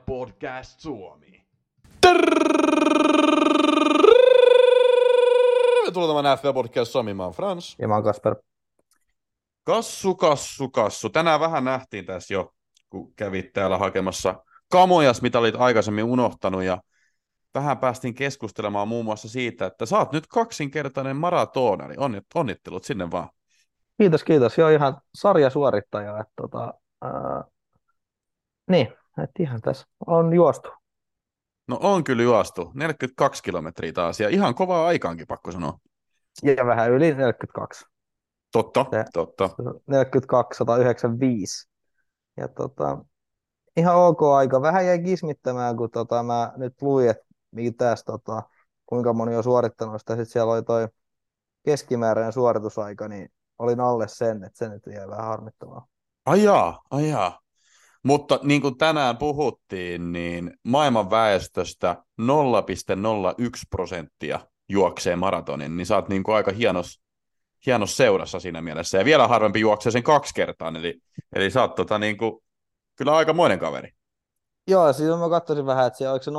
Podcast Suomi. Tervetuloa tämän NFL Podcast Suomi, mä oon Frans. Ja mä oon Kasper. Kassu, kassu, kassu. Tänään vähän nähtiin tässä jo, kun kävit täällä hakemassa kamojas, mitä olit aikaisemmin unohtanut, ja vähän päästiin keskustelemaan muun muassa siitä, että sä oot nyt kaksinkertainen maratonari. Onnittelut sinne vaan. Kiitos, kiitos. Joo, ihan sarjasuorittaja. Että, tota, ää, niin, että ihan tässä on juostu. No on kyllä juostu. 42 kilometriä taas, ja ihan kovaa aikaankin, pakko sanoa. Ja vähän yli 42. Totta, Se- totta. 42, 195. Ja tota, ihan ok aika. Vähän jäi kismittämään, kun tota, mä nyt luin, että mitäs, tota, kuinka moni on suorittanut sitä. Sitten siellä oli toi keskimääräinen suoritusaika, niin olin alle sen, että se nyt jäi vähän harmittamaan. Ajaa, ajaa. Mutta niin kuin tänään puhuttiin, niin maailman väestöstä 0,01 prosenttia juoksee maratonin, niin sä oot niin kuin aika hienos, hienos seurassa siinä mielessä. Ja vielä harvempi juoksee sen kaksi kertaa, eli, eli sä oot tota niin kuin, kyllä aikamoinen kaveri. Joo, siis mä katsoisin vähän, että siellä, se 0,17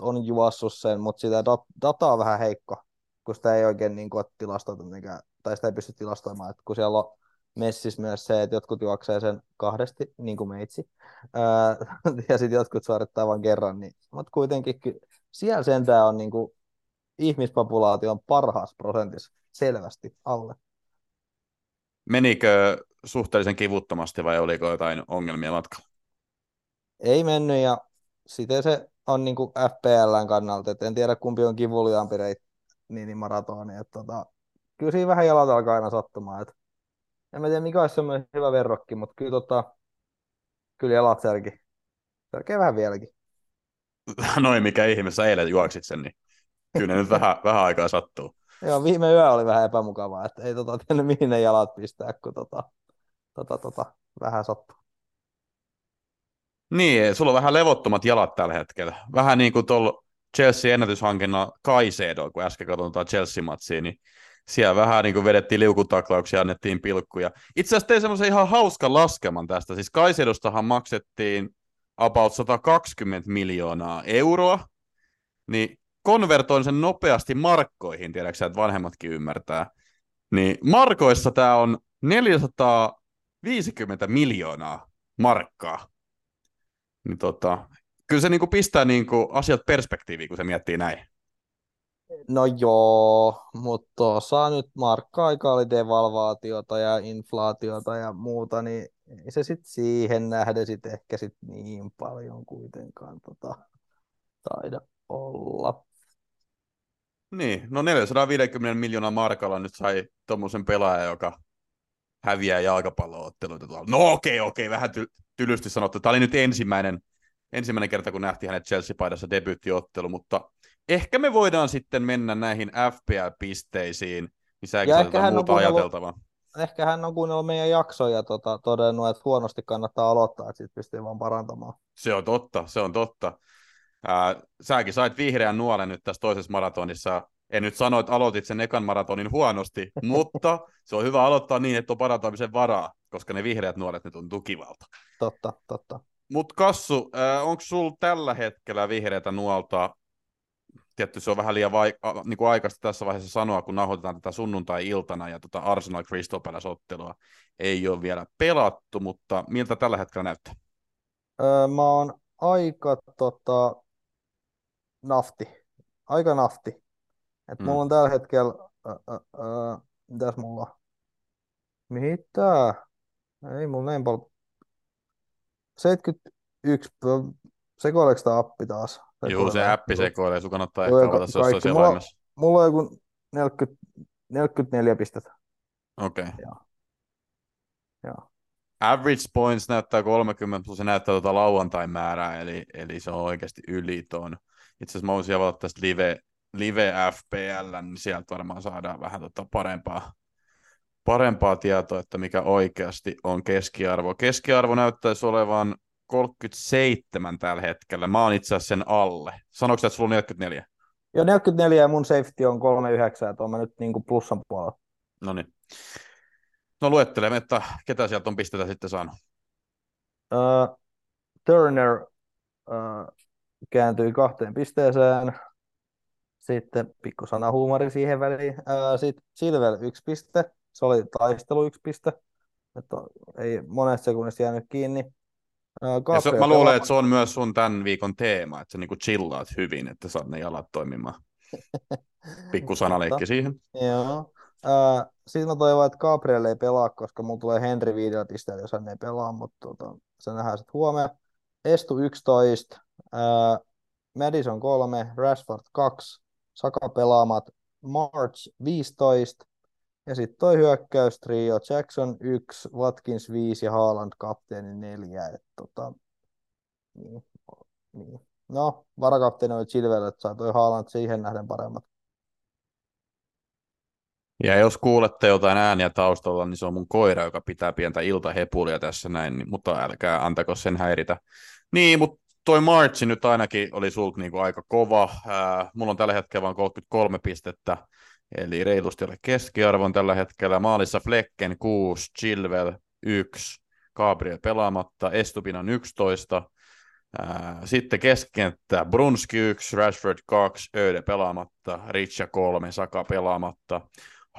on juossut sen, mutta sitä dat- data on vähän heikko, kun sitä ei oikein niin kuin, tilastoitu, mikä, tai sitä ei pysty tilastoimaan, että kun siellä on messissä myös se, että jotkut juoksee sen kahdesti, niin kuin meitsi, ää, ja sitten jotkut suorittaa vain kerran, niin, mutta kuitenkin ky- siellä sentään on niin kuin, ihmispopulaation parhaassa prosentissa selvästi alle. Menikö suhteellisen kivuttomasti vai oliko jotain ongelmia matkalla? ei mennyt ja siten se on niin kuin FPLn kannalta, että en tiedä kumpi on kivuliaampi reitti, niin, niin maratoni. Että tota, kyllä siinä vähän jalat alkaa aina sattumaan. Että en mä tiedä mikä olisi semmoinen hyvä verrokki, mutta kyllä, tota, kyllä jalat särki. Särkee vähän vieläkin. Noin mikä ihme, sä eilen juoksit sen, niin kyllä ne nyt vähän, vähän aikaa sattuu. Joo, viime yö oli vähän epämukavaa, että ei tota, tiennyt mihin ne jalat pistää, kun tota, tota, tota, vähän sattuu. Niin, sulla on vähän levottomat jalat tällä hetkellä. Vähän niin kuin tuolla Chelsea ennätyshankinnan Kaisedo, kun äsken katsotaan Chelsea-matsia, niin siellä vähän niin kuin vedettiin liukutaklauksia ja annettiin pilkkuja. Itse asiassa tein semmoisen ihan hauskan laskelman tästä. Siis Kaisedostahan maksettiin about 120 miljoonaa euroa, niin konvertoin sen nopeasti markkoihin, tiedätkö että vanhemmatkin ymmärtää. Niin markoissa tämä on 450 miljoonaa markkaa. Niin tota, kyllä se niinku pistää niinku asiat perspektiiviin, kun se miettii näin. No joo, mutta tuossa nyt markka-aika oli devalvaatiota ja inflaatiota ja muuta, niin ei se sitten siihen nähden sit ehkä sit niin paljon kuitenkaan tota, taida olla. Niin, no 450 miljoonaa markalla nyt sai tuommoisen pelaajan, joka häviää jalkapallootteluita tuolla. No okei, okay, okei, okay, vähän ty- tylysti sanottu. Tämä oli nyt ensimmäinen, ensimmäinen kerta, kun nähtiin hänet Chelsea-paidassa debyyttiottelu, mutta ehkä me voidaan sitten mennä näihin FPL-pisteisiin, niin on muuta kuunnellut- ajateltavaa. Ehkä hän on kuunnellut meidän jaksoja ja tota, todennut, että huonosti kannattaa aloittaa, että siitä pystyy vaan parantamaan. Se on totta, se on totta. Ää, säkin sait vihreän nuolen nyt tässä toisessa maratonissa. En nyt sano, että aloitit sen ekan maratonin huonosti, mutta se on hyvä aloittaa niin, että on parantamisen varaa, koska ne vihreät nuolet nyt on tukivalta. Totta, totta. Mutta Kassu, onko sulla tällä hetkellä vihreätä nuolta? Tietty se on vähän liian vai, a, niin kuin aikaista tässä vaiheessa sanoa, kun nauhoitetaan tätä sunnuntai-iltana ja tota Arsenal Crystal Palace-ottelua ei ole vielä pelattu, mutta miltä tällä hetkellä näyttää? Öö, mä oon aika tota, nafti. Aika nafti. Et Mm. mulla on tällä hetkellä, öö, öö, mitäs mulla on? Mitä? Ei mulla näin paljon. 71, pö- sekoileeko tämä appi taas? Joo, se appi sekoilee, sun kannattaa ehkä avata kaikki. siellä Mulla-. Mulla on joku 40, 44 pistettä. Okei. Okay. Joo. Average points näyttää 30, mutta se näyttää tuota lauantain määrää, eli, eli se on oikeasti yli ton. Itse asiassa mä voisin avata tästä live, live FPL, niin sieltä varmaan saadaan vähän tota parempaa, parempaa tietoa, että mikä oikeasti on keskiarvo. Keskiarvo näyttäisi olevan 37 tällä hetkellä. Mä oon itse asiassa sen alle. Sanoiko että sulla on 44? Joo, 44 ja mun safety on 39, että oon mä nyt niinku plussan puolella. No niin. No luettelemme, että ketä sieltä on pistetä sitten saanut. Uh, Turner kääntyi kahteen pisteeseen. Sitten pikkusana huumori siihen väliin. Sitten Silvel yksi piste. Se oli taistelu yksi piste. Että ei monesta sekunnista jäänyt kiinni. Ja se, mä luulen, että se on myös sun tämän viikon teema, että sä niinku chillaat hyvin, että saat ne jalat toimimaan. Pikku sanaleikki siihen. Joo. Äh, Sitten mä toivon, että Gabriel ei pelaa, koska mulla tulee Henry viidellä pisteellä, jos hän ei pelaa, mutta tota, se nähdään sitten huomenna. Estu 11, äh, Madison 3, Rashford 2, Saka pelaamat March 15, ja sitten toi hyökkäystrio, Jackson 1, Watkins 5 ja Haaland kapteeni 4. Et, tota, niin, niin. No, varakapteeni oli Chilwell, että sai toi Haaland siihen nähden paremmat. Ja jos kuulette jotain ääniä taustalla, niin se on mun koira, joka pitää pientä iltahepulia tässä näin, niin, mutta älkää antako sen häiritä. Niin, mutta toi Marchi nyt ainakin oli sulta niinku aika kova. Ää, mulla on tällä hetkellä vain 33 pistettä, eli reilusti ole keskiarvon tällä hetkellä. Maalissa Flecken 6, Chilwell 1, Gabriel pelaamatta, Estupinan 11, sitten keskenttä Brunski 1, Rashford 2, Öde pelaamatta, Richa 3, Saka pelaamatta,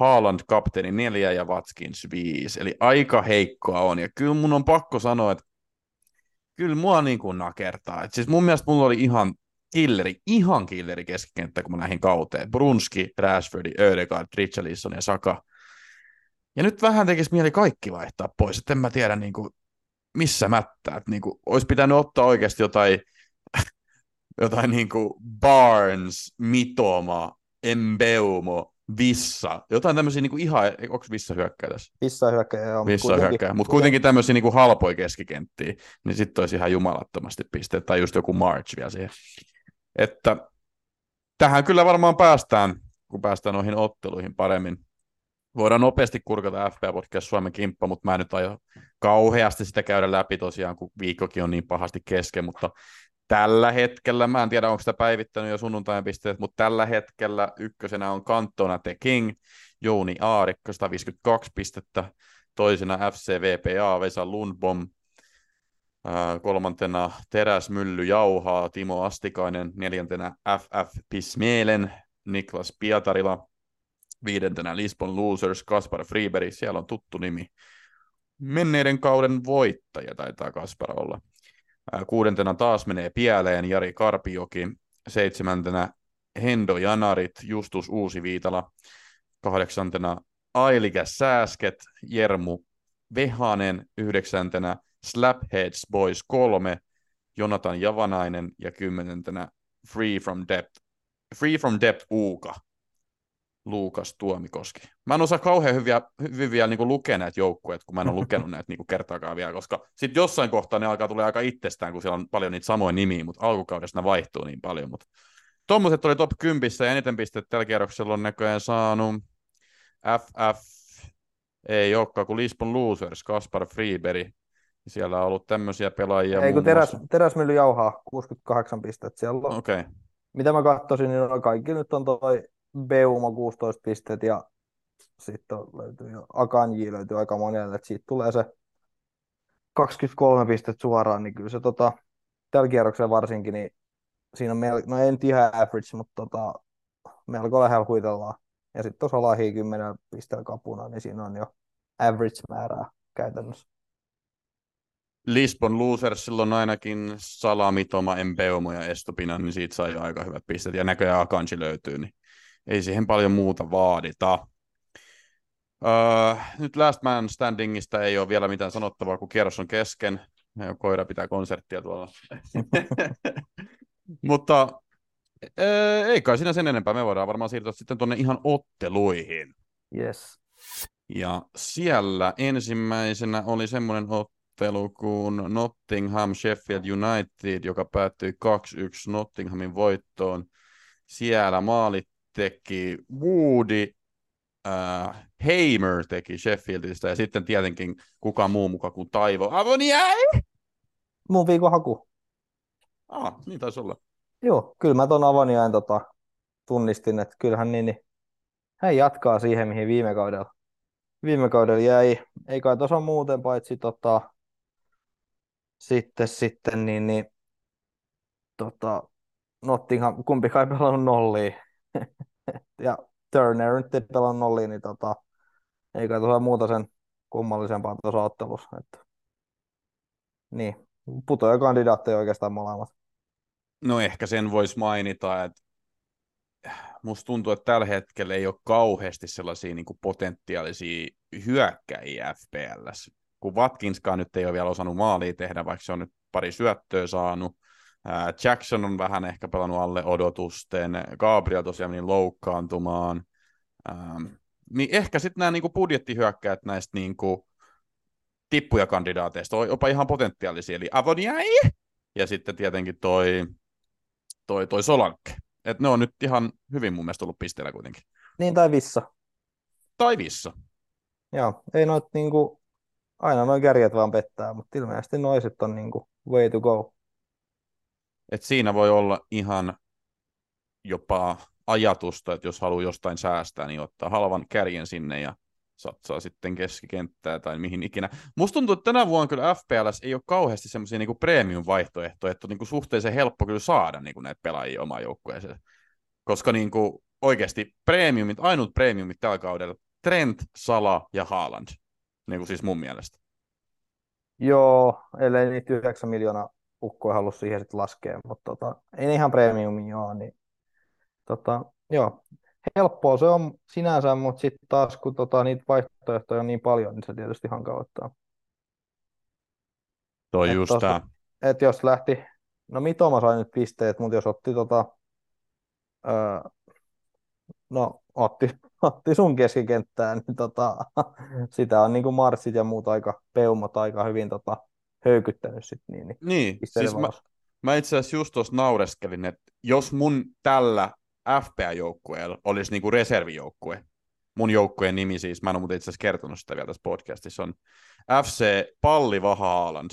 Haaland kapteeni 4 ja Watkins 5. Eli aika heikkoa on. Ja kyllä mun on pakko sanoa, että kyllä mua niin kuin nakertaa. Et siis mun mielestä mulla oli ihan killeri, ihan killeri keskikenttä, kun mä lähdin kauteen. Brunski, Rashfordi, Ödegaard, Richarlison ja Saka. Ja nyt vähän tekisi mieli kaikki vaihtaa pois, että en mä tiedä niin kuin, missä mättää. Että, niin kuin, olisi pitänyt ottaa oikeasti jotain, jotain niin kuin Barnes, Mitoma, Embeumo, Vissa, jotain tämmöisiä niin kuin ihan, onko Vissa hyökkää tässä? Vissa hyökkää, joo. Vissa hyökkää, mutta kuitenkin tämmöisiä niin kuin halpoja keskikenttiä, niin sitten olisi ihan jumalattomasti pisteet, tai just joku March vielä siihen. Että tähän kyllä varmaan päästään, kun päästään noihin otteluihin paremmin. Voidaan nopeasti kurkata FP Podcast Suomen kimppa, mutta mä en nyt aio kauheasti sitä käydä läpi tosiaan, kun viikkokin on niin pahasti kesken, mutta tällä hetkellä, mä en tiedä onko sitä päivittänyt jo sunnuntain pisteet, mutta tällä hetkellä ykkösenä on Kantona The King, Jouni Aarikko 152 pistettä, toisena FCVPA Vesa Lundbom, kolmantena Teräs Mylly Jauhaa, Timo Astikainen, neljäntenä FF Pismeelen, Niklas Pietarila, viidentenä Lisbon Losers, Kaspar Freeberg, siellä on tuttu nimi. Menneiden kauden voittaja taitaa Kaspar olla. Kuudentena taas menee pieleen Jari Karpioki. Seitsemäntenä Hendo Janarit, Justus Uusi Viitala. Kahdeksantena Ailikä Sääsket, Jermu Vehanen. Yhdeksäntenä Slapheads Boys 3, Jonathan Javanainen. Ja kymmenentenä Free from Depth, Free from Depth Uuka. Luukas Tuomikoski. Mä en osaa kauhean hyviä, hyvin vielä niin lukea näitä joukkueet, kun mä en ole lukenut näitä niin kertaakaan vielä, koska sitten jossain kohtaa ne alkaa tulla aika itsestään, kun siellä on paljon niitä samoja nimiä, mutta alkukaudessa ne vaihtuu niin paljon. Mutta tuommoiset oli top 10 ja eniten pistettä tällä kierroksella on näköjään saanut FF, ei olekaan kuin Lisbon Losers, Kaspar Freeberg. Siellä on ollut tämmöisiä pelaajia. Ei kun teräs, teräsmylly jauhaa, 68 pistettä siellä on. Okay. Mitä mä katsoisin, niin kaikki nyt on toi Beuma 16 pistet ja sitten löytyy jo Akanji löytyy aika monelle, että siitä tulee se 23 pistettä suoraan, niin kyllä se tota, tällä kierroksella varsinkin, niin siinä on, mel- no en ihan average, mutta tota, melko lähellä huitellaan. Ja sitten tuossa Lahi 10 pisteellä kapuna, niin siinä on jo average-määrää käytännössä. Lisbon Losers silloin ainakin Salamitoma, Mbeumo ja Estopina, niin siitä sai aika hyvät pistet. Ja näköjään Akanji löytyy, niin ei siihen paljon muuta vaadita. Öö, nyt Last Man Standingista ei ole vielä mitään sanottavaa, kun kierros on kesken. Koira pitää konserttia tuolla. Mutta öö, ei kai siinä sen enempää. Me voidaan varmaan siirtyä sitten tuonne ihan otteluihin. Yes. Ja siellä ensimmäisenä oli semmoinen ottelu kuin Nottingham Sheffield United, joka päättyi 2-1 Nottinghamin voittoon. Siellä maalit teki Woody, äh, Hamer teki Sheffieldistä ja sitten tietenkin kuka muu muka kuin Taivo Avoniai. Mun viikon haku. Ah, niin taisi olla. Joo, kyllä mä ton Avoniain tota, tunnistin, että kyllähän niin, niin hän jatkaa siihen, mihin viime kaudella, viime kaudella jäi. Ei kai tuossa muuten, paitsi tota, sitten, sitten niin, niin tota, Nottingham, kumpikaan ei pelannut nollia. ja Turner nyt ei pelannut nollia, niin tota, ei kai tuossa muuta sen kummallisempaa tuossa ottelussa. Että... Niin, putoja kandidaatteja oikeastaan molemmat. No ehkä sen voisi mainita, että musta tuntuu, että tällä hetkellä ei ole kauheasti sellaisia niin potentiaalisia hyökkäjiä FPLs. Kun Watkinskaan nyt ei ole vielä osannut maalia tehdä, vaikka se on nyt pari syöttöä saanut. Jackson on vähän ehkä pelannut alle odotusten. Gabriel tosiaan meni loukkaantumaan. Ähm, niin ehkä sitten nämä niinku budjettihyökkäät näistä niinku tippuja kandidaateista on jopa ihan potentiaalisia. Eli Avoniai ja sitten tietenkin toi, toi, toi Solanke. Et ne on nyt ihan hyvin mun mielestä tullut pisteellä kuitenkin. Niin, tai Vissa. Tai Vissa. Joo, ei noit niinku, aina noin kärjet vaan pettää, mutta ilmeisesti noiset on niinku way to go. Et siinä voi olla ihan jopa ajatusta, että jos haluaa jostain säästää, niin ottaa halvan kärjen sinne ja satsaa sitten keskikenttää tai mihin ikinä. Musta tuntuu, että tänä vuonna kyllä FPLS ei ole kauheasti semmoisia niinku premium-vaihtoehtoja, että on niinku suhteellisen helppo kyllä saada niinku näitä pelaajia omaan joukkueeseen. Koska niinku oikeasti premiumit, ainut premiumit tällä kaudella, Trent, Sala ja Haaland. Niin kuin siis mun mielestä. Joo, ellei niitä 9 miljoonaa ukkoa halua siihen sitten laskea, mutta tota, ei ihan premiumia ole, niin tota, joo, helppoa se on sinänsä, mutta sitten taas kun tota, niitä vaihtoehtoja on niin paljon, niin se tietysti hankaloittaa. Toi et just tosta, Et jos lähti, no Mitoma sai nyt pisteet, mutta jos otti tota, öö, no otti, otti sun keskikenttään, niin tota, sitä on niin kuin Marsit ja muut aika, peumot aika hyvin tota, höykyttänyt sit, niin, niin, niin siis mä, mä itse asiassa just tuossa naureskelin, että jos mun tällä FPA-joukkueella olisi niinku reservijoukkue, mun joukkueen nimi siis, mä en ole muuten itse asiassa kertonut sitä vielä tässä podcastissa, on FC Palliva Haaland.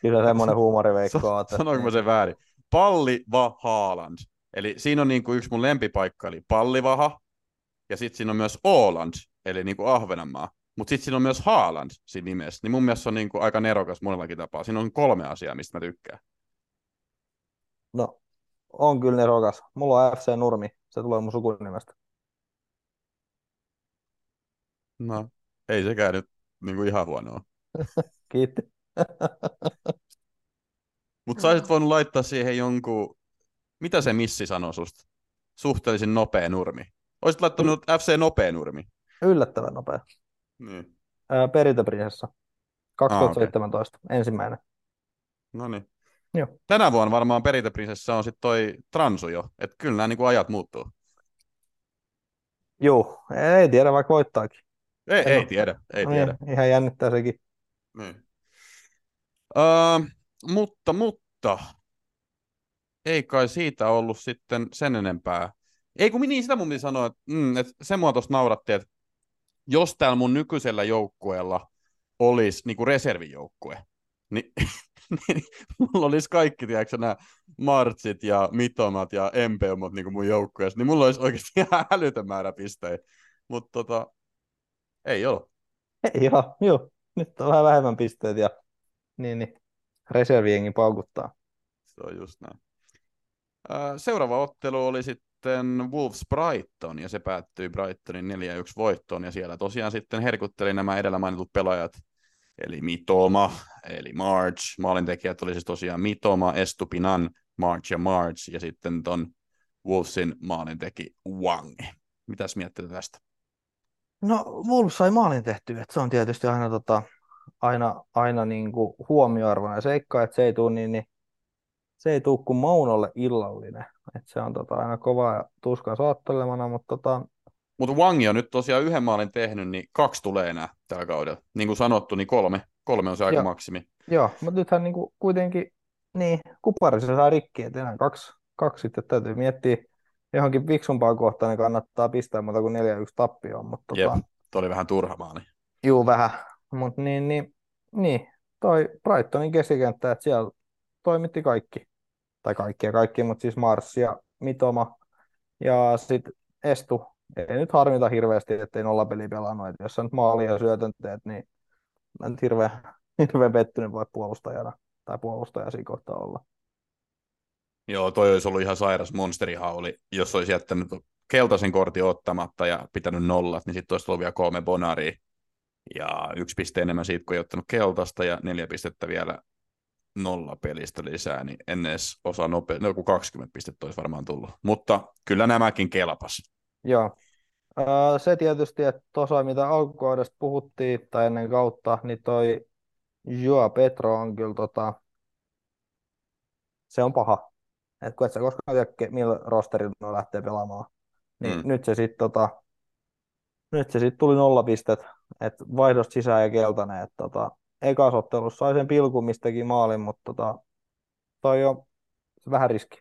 Kyllä semmoinen huumoriveikko. Sanoinko mä sen väärin? Palliva Haaland. Eli siinä on niinku yksi mun lempipaikka, eli Pallivaha, ja sitten siinä on myös Åland, eli niinku Ahvenanmaa. Mutta sitten siinä on myös Haaland siinä nimessä. Niin mun mielestä se on niinku aika nerokas monellakin tapaa. Siinä on kolme asiaa, mistä mä tykkään. No, on kyllä nerokas. Mulla on FC Nurmi. Se tulee mun sukunimestä. No, ei sekään nyt niinku ihan huonoa. Kiitti. Mutta saisit voinut laittaa siihen jonkun, mitä se missi sanoo susta? Suhteellisen nopea nurmi. Olisit laittanut FC nopea nurmi. Yllättävän nopea. Niin. Perintöprinsessa. 2017, ah, okay. ensimmäinen. No niin. Joo. Tänä vuonna varmaan perintöprinsessa on sitten toi transu jo, että kyllä nämä niinku ajat muuttuu. Joo, ei tiedä vaikka voittaakin. Ei, ei, tiedä, ei no, tiedä. Ihan jännittää sekin. Niin. Uh, mutta, mutta, ei kai siitä ollut sitten sen enempää. Ei kun niin, sitä mun piti sanoa, että, mm, että se mua tuossa nauratti, että jos täällä mun nykyisellä joukkueella olisi niin kuin reservijoukkue, niin, niin mulla olisi kaikki, tiedätkö, nämä Martsit ja Mitomat ja Empeumot niin mun joukkueessa, niin mulla olisi oikeasti ihan älytön määrä pisteitä. Mutta tota, ei ole. Ei ole, joo. Nyt on vähän vähemmän pisteitä ja niin, niin. reserviengi paukuttaa. Se on just näin. Seuraava ottelu oli sitten Wolves Brighton, ja se päättyi Brightonin 4-1 voittoon, ja siellä tosiaan sitten herkutteli nämä edellä mainitut pelaajat, eli Mitoma, eli March, maalintekijät oli siis tosiaan Mitoma, Estupinan, March ja March, ja sitten ton Wolvesin maalinteki Wang. Mitäs miettii tästä? No Wolves sai maalin tehtyä, se on tietysti aina, tota, aina, aina niin kuin huomioarvoinen seikka, että se ei tule niin, niin se ei tule kuin Maunolle illallinen. Et se on tota, aina kova ja tuskaa saattelemana, mutta tota... Mutta Wangi on nyt tosiaan yhden maalin tehnyt, niin kaksi tulee enää tällä kaudella. Niin kuin sanottu, niin kolme. Kolme on se aika maksimi. Joo, mutta nythän niin kuin kuitenkin, niin, kuparissa saa rikki, että enää kaksi, kaksi sitten täytyy miettiä johonkin fiksumpaan kohtaan, niin kannattaa pistää muuta kuin 4-1 tappioon. Mutta Jep, tota... toi oli vähän turha maali. Juu, vähän. Mutta niin, niin, niin, toi Brightonin keskikenttä, että siellä toimitti kaikki tai kaikkia kaikki, mutta siis Mars ja Mitoma ja sitten Estu. Ei nyt harmita hirveästi, ettei nolla peli pelannut. Et jos sä nyt maalia syötön teet, niin mä nyt hirveän, hirveän pettynyt voi puolustajana. tai puolustaja siinä kohtaa olla. Joo, toi olisi ollut ihan sairas monsterihauli, jos olisi jättänyt keltaisen kortin ottamatta ja pitänyt nollat, niin sitten olisi ollut vielä kolme bonaria ja yksi piste enemmän siitä, kun ei ottanut keltaista ja neljä pistettä vielä nolla pelistä lisää, niin en edes osaa nopea, no 20 pistettä olisi varmaan tullut. Mutta kyllä nämäkin kelpas. Joo. Öö, se tietysti, että tuossa mitä alkukaudesta puhuttiin, tai ennen kautta, niin toi Joa Petro on kyllä tota, se on paha. Et kun et sä koskaan tiedä, millä rosterilla lähtee pelaamaan. Niin mm. nyt se sitten tota, nyt se sitten tuli nolla pistet, että vaihdosta sisään ja keltainen, että tota, ekasottelussa sai sen pilkun, mistäkin maalin, mutta tota, toi on vähän riski.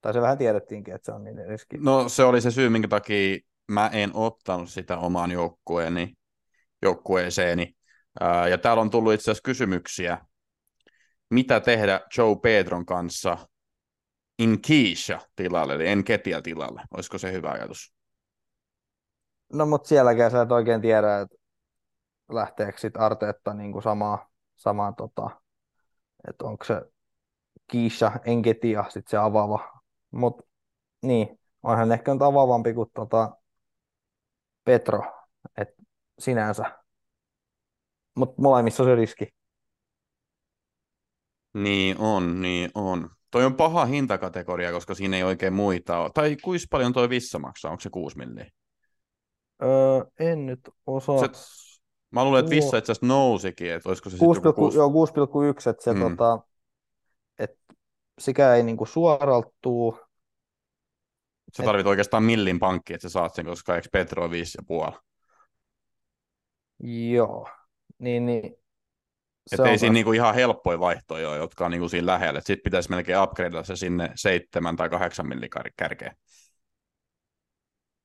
Tai se vähän tiedettiinkin, että se on niin riski. No se oli se syy, minkä takia mä en ottanut sitä omaan joukkueeni, joukkueeseeni. ja täällä on tullut itse asiassa kysymyksiä, mitä tehdä Joe Pedron kanssa Inkisha tilalle, eli Enketia tilalle. Olisiko se hyvä ajatus? No mutta sielläkään sä et oikein tiedä, että lähteekö sitten Arteetta niin kuin samaa, samaa tota, että onko se Kiisha Enketia sitten se avaava. Mutta niin, onhan ehkä nyt avaavampi kuin tota Petro, että sinänsä. Mutta molemmissa on se riski. Niin on, niin on. Toi on paha hintakategoria, koska siinä ei oikein muita ole. Tai kuinka paljon toi Vissa maksaa? Onko se 6 milliä? Öö, en nyt osaa. Se, mä luulen, että Vissa itse asiassa nousikin, että olisiko se 6, 6... Joo, 6,1, että se mm. tota, että sikä ei niinku suoralta tuu. Sä tarvit et... oikeastaan millin pankki, että sä saat sen, koska eikö Petro 5,5? Joo, niin, niin että ei siinä niinku ihan helppoja vaihtoja jotka on niinku siinä lähellä. Sitten pitäisi melkein upgradea se sinne seitsemän tai kahdeksan millikärkeen.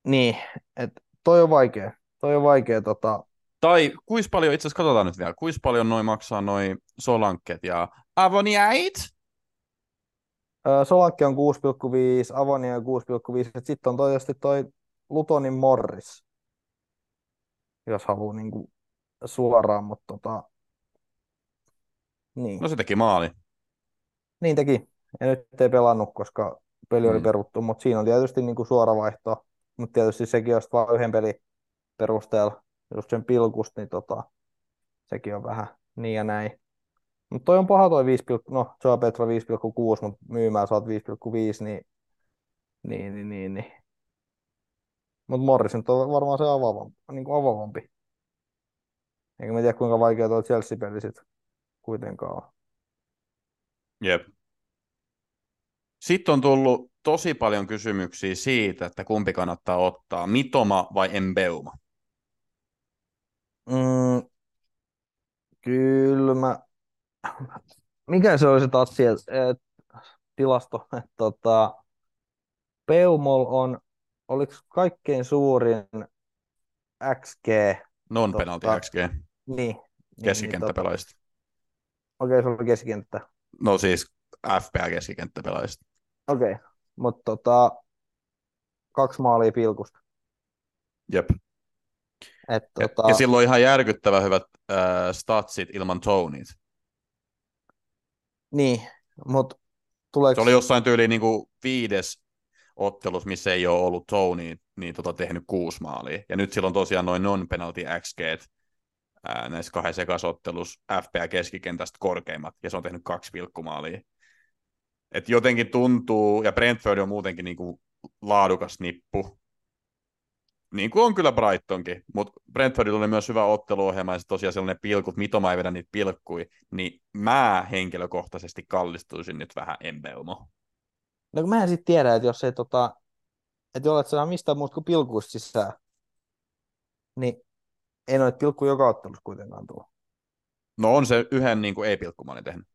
Niin, että toi on vaikea. Toi on vaikea tota... Tai kuis paljon, itse asiassa katsotaan nyt vielä, kuis paljon noin maksaa noin Solanket ja Avoniait? Solankke on 6,5, Avonia on 6,5, sitten on toivottavasti toi Lutonin Morris, jos haluaa niinku suoraan, mutta tota, niin. No se teki maali. Niin teki. Ja nyt ei pelannut, koska peli oli mm. peruttu, mutta siinä on tietysti niin kuin suora vaihto. Mutta tietysti sekin, jos vain yhden pelin perusteella, just sen pilkusta, niin tota, sekin on vähän niin ja näin. Mutta toi on paha toi 5, no on Petra 5,6, mutta myymään saat 5,5, niin, niin, niin, niin, niin. Mutta Morrison on varmaan se avaavampi, niin kuin avaavampi. Enkä mä tiedä, kuinka vaikea tuo Chelsea-peli sitten kuitenkaan Jep. Sitten on tullut tosi paljon kysymyksiä siitä, että kumpi kannattaa ottaa, Mitoma vai Embeuma? Mm, kyllä mä... Mikä se oli se tatsi, et, tilasto? Et, tota, Peumol on, oliko kaikkein suurin XG? Non-penalty tota, XG. Niin. niin Keskikenttäpelaajista. Niin, Okei, se oli keskikenttä. No siis FPA keskikenttäpelaajista. Okei, okay. mutta tota, kaksi maalia pilkusta. Jep. Et, ja, tota... ja silloin ihan järkyttävä hyvät äh, statsit ilman Tonit. Niin, mutta tuleeko... Se oli jossain tyyliin niin kuin viides ottelus, missä ei ole ollut Tony, niin tota tehnyt kuusi maalia. Ja nyt silloin tosiaan noin non-penalty XG, ää, näissä kahdessa ekasottelussa FPA keskikentästä korkeimmat, ja se on tehnyt kaksi pilkkumaalia. Et jotenkin tuntuu, ja Brentford on muutenkin niinku laadukas nippu, niin kuin on kyllä Brightonkin, mutta Brentfordilla oli myös hyvä otteluohjelma, ja tosiaan sellainen pilkut, Mitoma ei vedä niitä pilkkui, niin mä henkilökohtaisesti kallistuisin nyt vähän Embelmo. No kun mä en sitten tiedä, että jos ei tota, että olet saa mistään muusta kuin pilkuista sisään, niin ei noita pilkku joka ottelussa kuitenkaan tuo. No on se yhden niin kuin ei-pilkkumani tehnyt.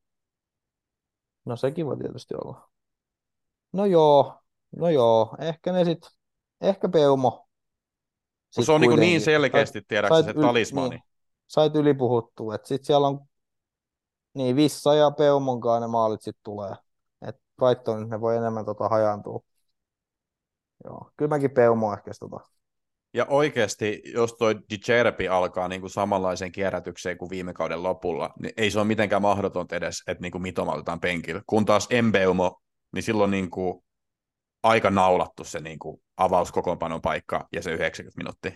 No sekin voi tietysti olla. No joo, no joo, ehkä ne sitten, ehkä Peumo. Sit se on niin, niin selkeästi, tiedätkö, se talismani. Niin, sait ylipuhuttua, että sitten siellä on niin Vissa ja Peumonkaan ne maalit sitten tulee. Että Brighton ne voi enemmän tota hajaantua. Joo, kyllä mäkin Peumo ehkä tota Ja oikeasti, jos toi Dicerbi alkaa niin kuin samanlaiseen kierrätykseen kuin viime kauden lopulla, niin ei se ole mitenkään mahdotonta edes, että niin kuin Mitoma otetaan penkillä. Kun taas Embeumo, niin silloin niin kuin aika naulattu se niin kuin avauskokoonpanon paikka ja se 90 minuuttia.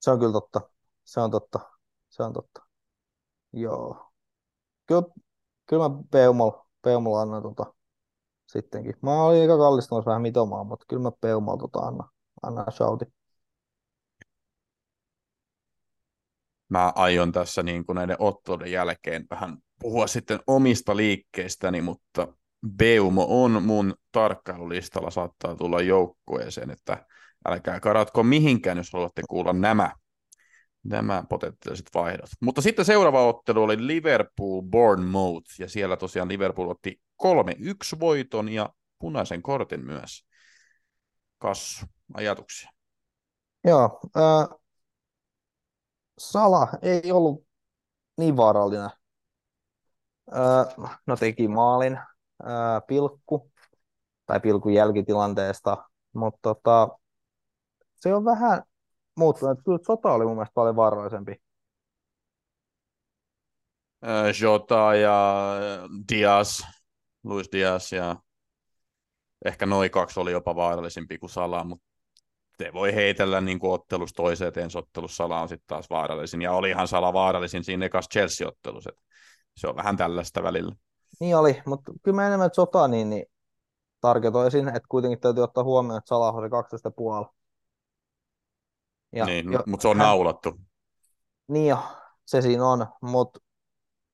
Se on kyllä totta. Se on totta. Se on totta. Joo. Kyllä, kyllä mä Peumolla, Peumolla annan tota, sittenkin. Mä olin aika kallistunut vähän mitomaan, mutta kyllä mä Peumolla tota annan, annan shoutin. Mä aion tässä niin kuin näiden otteluiden jälkeen vähän puhua sitten omista liikkeistäni, mutta Beumo on mun tarkkailulistalla, saattaa tulla joukkueeseen, että älkää karatko mihinkään, jos haluatte kuulla nämä, nämä potentiaaliset vaihdot. Mutta sitten seuraava ottelu oli Liverpool Bournemouth, ja siellä tosiaan Liverpool otti 3-1 voiton ja punaisen kortin myös. Kassu, ajatuksia? Joo, äh, Sala ei ollut niin vaarallinen. Äh, no teki maalin, pilkku, tai pilkun jälkitilanteesta, mutta tota, se on vähän muuttunut. Kyllä sota oli mun mielestä paljon vaarallisempi. Jota ja Diaz, Luis Diaz ja ehkä noin kaksi oli jopa vaarallisempi kuin Sala, mutta se voi heitellä niin kuin ottelusta toiseen, ottelussa Sala on sitten taas vaarallisin, ja olihan Sala vaarallisin siinä ekas Chelsea-ottelussa. Se on vähän tällaista välillä. Niin oli, mutta kyllä mä enemmän sota niin, niin tarketoisin, että kuitenkin täytyy ottaa huomioon, että Salah oli 12,5. Ja, niin, jo, mutta se on hän... naulattu. Niin jo, se siinä on, mutta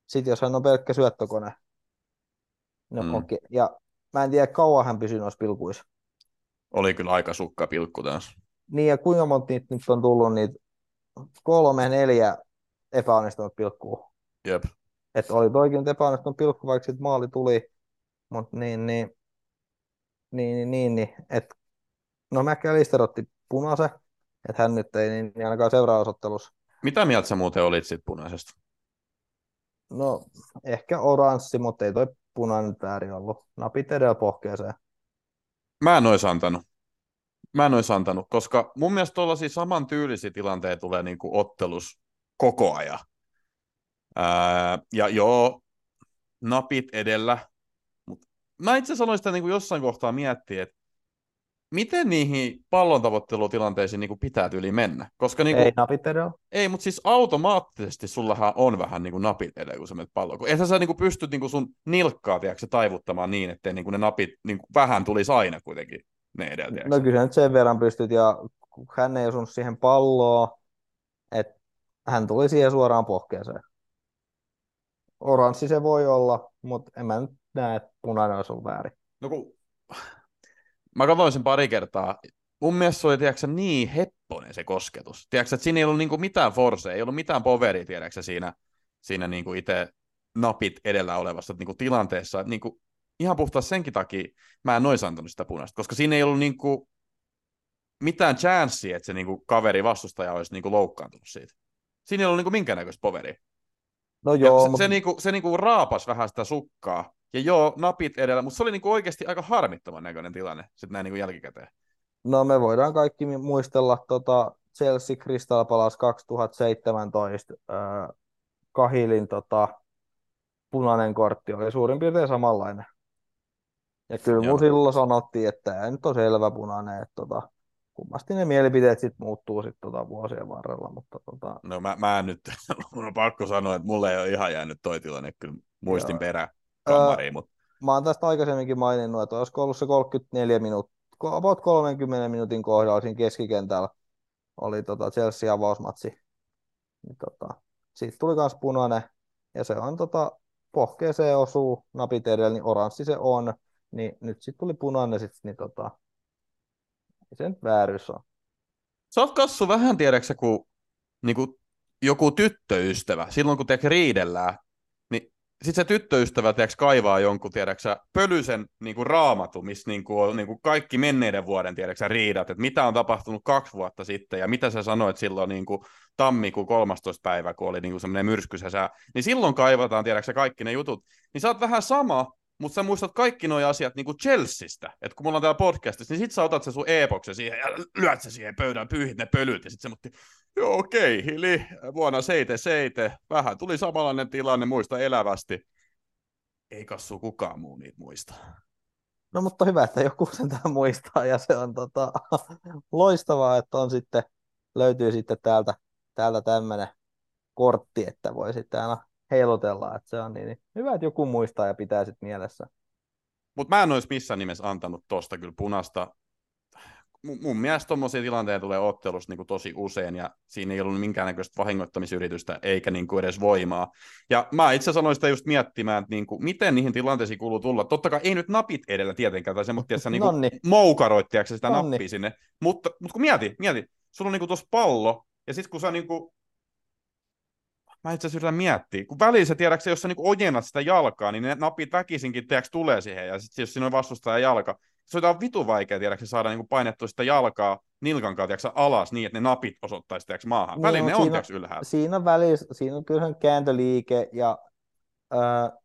sitten jos hän on pelkkä syöttökone, no mm. okei. Okay. Ja mä en tiedä, kauan hän pysyy noissa pilkuissa. Oli kyllä aika sukka pilkku taas. Niin, ja kuinka monta niitä nyt on tullut niitä kolme, neljä epäonnistunut pilkkuu. Jep. Että oli toikin nyt epäonnistunut pilkku, vaikka sitten maali tuli. Mutta niin, niin, niin, niin, niin, niin että no McAllister otti punaisen, että hän nyt ei niin, niin ainakaan seuraavassa ottelussa. Mitä mieltä sä muuten olit siitä punaisesta? No, ehkä oranssi, mutta ei toi punainen väärin ollut. Napit edellä pohkeeseen. Mä en olisi antanut. Mä en olisi antanut, koska mun mielestä tuollaisia saman tyylisiä tilanteita tulee niin kuin ottelus koko ajan. Ää, ja joo, napit edellä, mutta mä itse sanoin sitä niin kuin jossain kohtaa miettiä, että miten niihin pallon tavoittelutilanteisiin niin kuin pitää yli mennä? Koska niin kuin, ei napit edellä. Ei, mutta siis automaattisesti sullahan on vähän niin kuin napit edellä, kun sä menet palloon. Kun sä niin kuin pystyt niin kuin sun nilkkaa tiedätkö, taivuttamaan niin, että niin kuin ne napit niin kuin vähän tulisi aina kuitenkin ne edellä. Tiedätkö? No kyllä nyt sen verran pystyt, ja hän ei osunut siihen palloon, että hän tuli siihen suoraan pohkeeseen. Oranssi se voi olla, mutta en mä nyt näe, että punainen olisi ollut väärin. No kun mä katsoin sen pari kertaa. Mun mielestä se oli tiedätkö, niin hepponen se kosketus. Tiedätkö, että siinä ei ollut niinku mitään force, ei ollut mitään poveria tiedätkö, siinä, siinä niinku itse napit edellä olevassa niinku tilanteessa. Niinku, ihan puhtaasti senkin takia mä en noin antanut sitä punaista, koska siinä ei ollut niinku mitään chanssiä, että se niinku kaveri vastustaja olisi niinku loukkaantunut siitä. Siinä ei ollut niinku minkäännäköistä poveria. No joo, se, mutta... se, niinku, se niinku raapas vähän sitä sukkaa, ja joo, napit edellä, mutta se oli niinku oikeasti aika harmittavan näköinen tilanne sitten näin niinku jälkikäteen. No me voidaan kaikki muistella tota Chelsea Crystal Palace 2017 äh, Kahilin tota, punainen kortti oli suurin piirtein samanlainen. Ja kyllä mun silloin sanottiin, että tämä nyt on selvä punainen, että tota, kummasti ne mielipiteet sitten muuttuu sit tota vuosien varrella. Mutta tota... No mä, mä en nyt, mun on pakko sanoa, että mulle ei ole ihan jäänyt toi tilanne kyllä muistin perään kammariin. Mutta... Mä oon tästä aikaisemminkin maininnut, että olisiko ollut se 34 minuuttia, about 30 minuutin kohdalla siinä keskikentällä oli tota Chelsea avausmatsi. Niin tota, siitä tuli myös punainen, ja se on tota, pohkeeseen osuu napit edellä, niin oranssi se on, niin nyt sitten tuli punainen, sit, niin tota, se nyt vääryys on. Sä oot kassu vähän tiedäksä, kun niinku, joku tyttöystävä, silloin kun te riidellään, sitten se tyttöystävä tiedätkö, kaivaa jonkun tiedätkö, pölyisen niin kuin raamatu, missä niin kuin, on niin kuin kaikki menneiden vuoden tiedätkö, riidat, että mitä on tapahtunut kaksi vuotta sitten ja mitä sä sanoit silloin niin kuin, tammikuun 13. päivä, kun oli niin kuin semmoinen myrskysä sää, niin silloin kaivataan tiedätkö, kaikki ne jutut. Niin sä oot vähän sama, mutta sä muistat kaikki nuo asiat niin kuin Chelseastä, että kun mulla on täällä podcastissa, niin sit sä otat se sun e siihen ja lyöt se siihen pöydään, pyyhit ne pölyt ja sit se mutti, joo okei, okay, hili, vuonna seite seite, vähän tuli samanlainen tilanne, muista elävästi. Ei kassu kukaan muu niitä muista. No mutta hyvä, että joku sen tähän muistaa ja se on tota, loistavaa, että on sitten, löytyy sitten täältä, täältä tämmöinen kortti, että voi sitten aina heilutella, että se on niin, niin hyvä, että joku muistaa ja pitää sitten mielessä. Mutta mä en olisi missään nimessä antanut tosta kyllä punasta. M- mun mielestä tuommoisia tilanteita tulee ottelussa niin tosi usein, ja siinä ei ollut minkäännäköistä vahingoittamisyritystä, eikä niin kuin edes voimaa. Ja mä itse sanoin sitä just miettimään, että niin kuin, miten niihin tilanteisiin kuuluu tulla. Totta kai ei nyt napit edellä tietenkään, tai semmoista, niin kuin moukaroit, sitä Nonni. nappia sinne. Mutta, mutta kun mieti, mieti, sulla on niin tuossa pallo, ja sitten kun sä niin kuin Mä itse asiassa yritän miettiä. Kun välissä, tiedätkö, jos sä niin ojennat sitä jalkaa, niin ne napit väkisinkin tiedätkö, tulee siihen. Ja sitten jos siinä on vastustaja jalka, se on vitu vaikea tiedätkö, saada niin painettua sitä jalkaa nilkan kautta alas niin, että ne napit osoittaisi tiedätkö, maahan. Välin niin, ne on siinä, tiedätkö, ylhäällä. Siinä on, välissä, siinä on kyllä kääntöliike ja äh,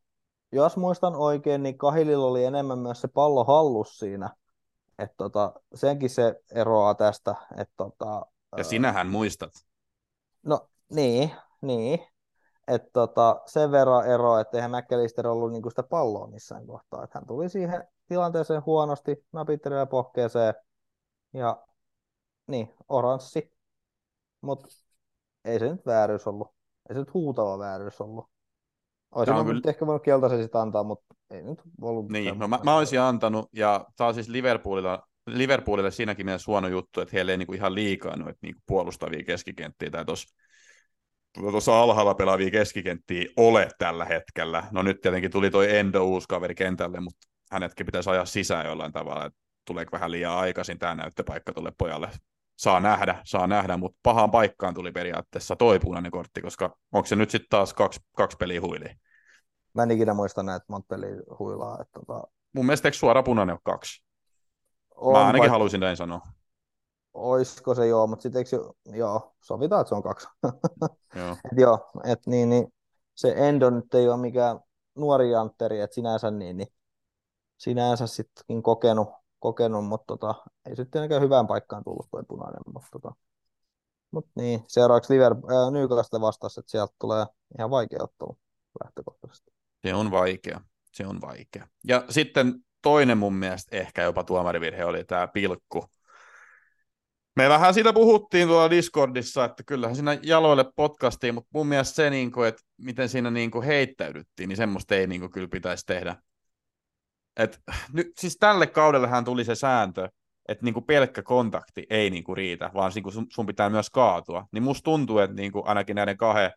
jos muistan oikein, niin Kahililla oli enemmän myös se pallo hallus siinä. että tota, senkin se eroaa tästä. että tota, ja sinähän muistat. No niin, niin. Että tota, sen verran ero, että eihän McAllister ollut niinku sitä palloa missään kohtaa. Että hän tuli siihen tilanteeseen huonosti, napittelee pohkeeseen ja niin, oranssi. Mutta ei se nyt vääryys ollut. Ei se nyt huutava vääryys ollut. Olisin kyllä... ehkä voinut keltaisen sitä antaa, mutta ei nyt ollut. Niin, no mä, mä olisin antanut, ja tämä on siis Liverpoolilla, Liverpoolille siinäkin mielessä huono juttu, että heillä ei niinku ihan liikaa noita niinku puolustavia keskikenttiä, tai tuossa tuossa alhaalla pelaavia keskikenttiä ole tällä hetkellä. No nyt tietenkin tuli toi Endo uusi kaveri kentälle, mutta hänetkin pitäisi ajaa sisään jollain tavalla, että tuleeko vähän liian aikaisin tämä näyttöpaikka tulle pojalle. Saa nähdä, saa nähdä, mutta pahaan paikkaan tuli periaatteessa toi punainen kortti, koska onko se nyt sitten taas kaksi, kaksi peliä huili? Mä en ikinä muista näitä monta peliä huilaa. Että tota... Mun mielestä eikö suora punainen ole kaksi? On, Mä ainakin vai... haluaisin näin sanoa oisko se joo, mutta sitten joo, sovitaan, että se on kaksi. joo. et joo, et niin, niin, se Endo nyt ei ole mikään nuori jantteri, että sinänsä niin, niin sinänsä sittenkin kokenut, kokenut mutta tota, ei sitten tietenkään hyvään paikkaan tullut tuo punainen, mutta tota, mut niin, seuraavaksi Liverpool, äh, Newcastle vastasi, että sieltä tulee ihan vaikea ottelu lähtökohtaisesti. Se on vaikea, se on vaikea. Ja sitten toinen mun mielestä ehkä jopa tuomarivirhe oli tämä pilkku, me vähän siitä puhuttiin tuolla Discordissa, että kyllähän siinä jaloille podcastiin, mutta mun mielestä se, niin kuin, että miten siinä niin kuin heittäydyttiin, niin semmoista ei niin kuin, kyllä pitäisi tehdä. Et, nyt, siis tälle kaudellehan tuli se sääntö, että niin kuin pelkkä kontakti ei niin kuin riitä, vaan niin kuin sun, sun pitää myös kaatua. Niin musta tuntuu, että niin kuin ainakin näiden kahden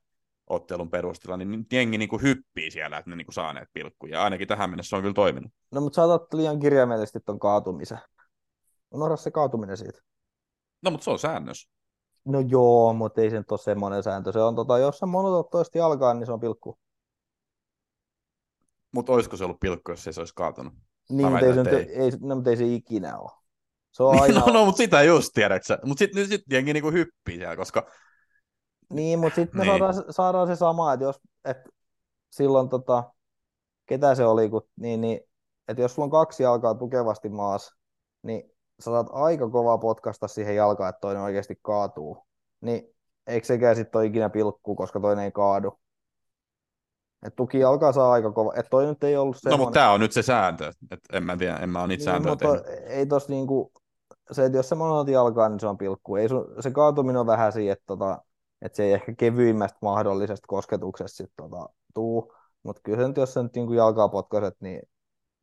ottelun perusteella, niin jengi niin kuin hyppii siellä, että ne niin kuin saaneet pilkkuja. Ainakin tähän mennessä on kyllä toiminut. No mutta saatat liian kirjaimellisesti ton kaatumisen. Unohda se kaatuminen siitä. No, mutta se on säännös. No joo, mutta ei se nyt ole semmoinen sääntö. Se on, tota, jos se monotot toisesti alkaa, niin se on pilkku. Mutta olisiko se ollut pilkku, jos se olisi kaatunut? Niin, mutta ei, se, ei. Ei, no, mutta ei se ikinä ole. Se on aina... no, no, mutta sitä just, tiedätkö Mutta sitten sit jengi niinku hyppii siellä, koska... Niin, mutta sitten niin. me saadaan, saadaan se sama, että jos et silloin tota, ketä se oli, kun, niin, niin, että jos sulla on kaksi alkaa tukevasti maassa, niin sä saat aika kovaa potkasta siihen jalkaan, että toinen oikeasti kaatuu, niin eikö sekään sitten ole ikinä pilkku, koska toinen ei kaadu. Et tuki alkaa saa aika kova. Et toi nyt ei ollut semmoinen... No, mutta tämä on nyt se sääntö. Et en mä tiedä, en mä ole niitä niin, sääntöjä mutta tehnyt. Ei tos niinku, se, että jos se monoti alkaa, niin se on pilkku. Ei sun, se kaatuminen on vähän siihen, että, tota, että se ei ehkä kevyimmästä mahdollisesta kosketuksesta sit, tota, tuu. Mutta kyllä se nyt, jos sä nyt niinku jalkaa potkaset, niin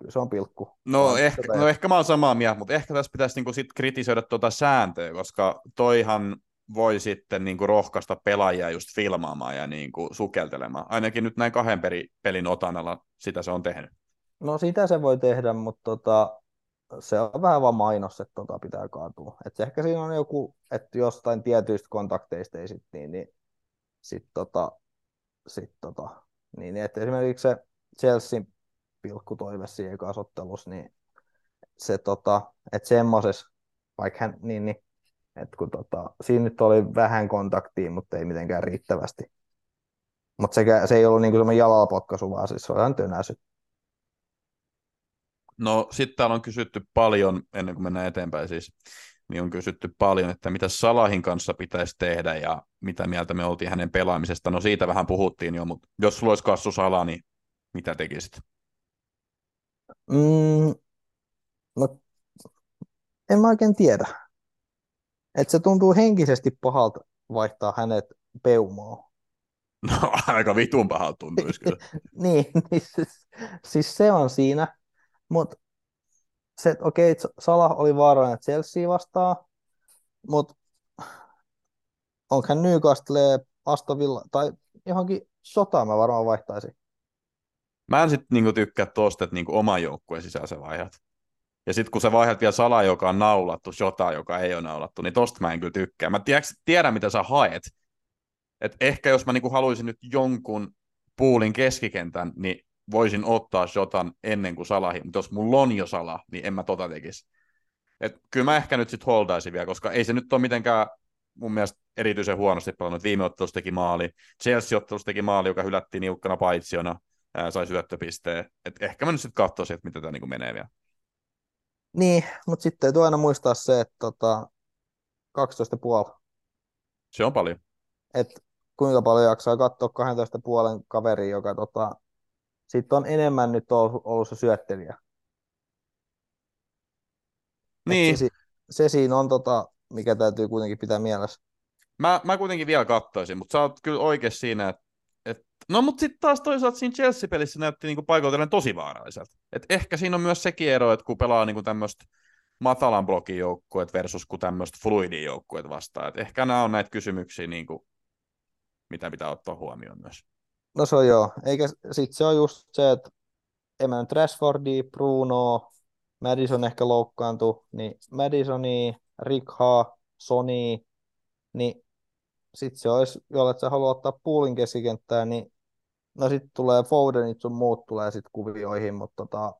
se on pilkku. No, ehkä, no ehkä mä oon samaa mieltä, mutta ehkä tässä pitäisi niinku sit kritisoida tuota sääntöä, koska toihan voi sitten niinku rohkaista pelaajia just filmaamaan ja niinku sukeltelemaan. Ainakin nyt näin kahden peri, pelin otanalla sitä se on tehnyt. No sitä se voi tehdä, mutta tota, se on vähän vaan mainos, että tota pitää kaatua. Et ehkä siinä on joku, että jostain tietyistä kontakteista ei sit niin, niin sit tota, sit tota, niin, että esimerkiksi se Chelsea pilkkutoive siinä ekassa niin se, tota, että semmoisessa, vaikka hän, niin, niin että kun tota, siinä nyt oli vähän kontaktia, mutta ei mitenkään riittävästi. Mutta se, se ei ollut niinku semmoinen jalalla potkaisu, vaan siis se oli ihan tönäsy. No sitten täällä on kysytty paljon, ennen kuin mennään eteenpäin siis, niin on kysytty paljon, että mitä Salahin kanssa pitäisi tehdä ja mitä mieltä me oltiin hänen pelaamisesta. No siitä vähän puhuttiin jo, mutta jos sulla olisi kassu Sala, niin mitä tekisit? Mm, no, en mä oikein tiedä. Et se tuntuu henkisesti pahalta vaihtaa hänet peumoon. No aika vitun pahalta tuntuisi kyllä. niin, niin siis, siis, se on siinä, mutta se, okei, okay, Salah oli vaarallinen Chelsea vastaan, mutta onko hän Newcastle, Astovilla tai johonkin sotaan mä varmaan vaihtaisin. Mä en sitten niinku tykkää tuosta, että niinku oma joukkueen sisällä se vaihdat. Ja sitten kun sä vaihdat vielä Sala, joka on naulattu, Shota, joka ei ole naulattu, niin tosta mä en kyllä tykkää. Mä tiedän, mitä sä haet. Et ehkä jos mä niinku haluaisin nyt jonkun puulin keskikentän, niin voisin ottaa Shotan ennen kuin Salahi, mutta jos mulla on jo Sala, niin en mä tota tekisi. Et kyllä mä ehkä nyt sitten holdaisin vielä, koska ei se nyt ole mitenkään mun mielestä erityisen huonosti pelannut. Viime ottelussa teki maali, Chelsea-ottelussa teki maali, joka hylättiin niukkana paitsiona, ää, sai syöttöpisteen. Et ehkä mä nyt sitten katsoisin, että mitä tämä niinku menee vielä. Niin, mutta sitten täytyy aina muistaa se, että tota, 12,5. Se on paljon. Et kuinka paljon jaksaa katsoa 12,5 kaveri, joka tota, sitten on enemmän nyt ollut, ollut se syöttelijä. Niin. Se, se, siinä on, tota, mikä täytyy kuitenkin pitää mielessä. Mä, mä kuitenkin vielä katsoisin, mutta sä oot kyllä oikein siinä, että et, no mutta sitten taas toisaalta siinä Chelsea-pelissä näytti niinku paikoitellen tosi vaaralliselta. Et ehkä siinä on myös sekin ero, että kun pelaa niinku tämmöistä matalan blokin joukkueet versus kun tämmöistä fluidin joukkueet vastaan. Et ehkä nämä on näitä kysymyksiä, niinku, mitä pitää ottaa huomioon myös. No se on joo. Eikä sitten se on just se, että en mä nyt Rashfordi, Bruno, Madison ehkä loukkaantu, niin Madisoni, Rikha, Sony, niin sitten se olisi, jolle sä haluat ottaa puulin keskikenttään, niin no sitten tulee Fodenit sun muut tulee sitten kuvioihin, mutta tota,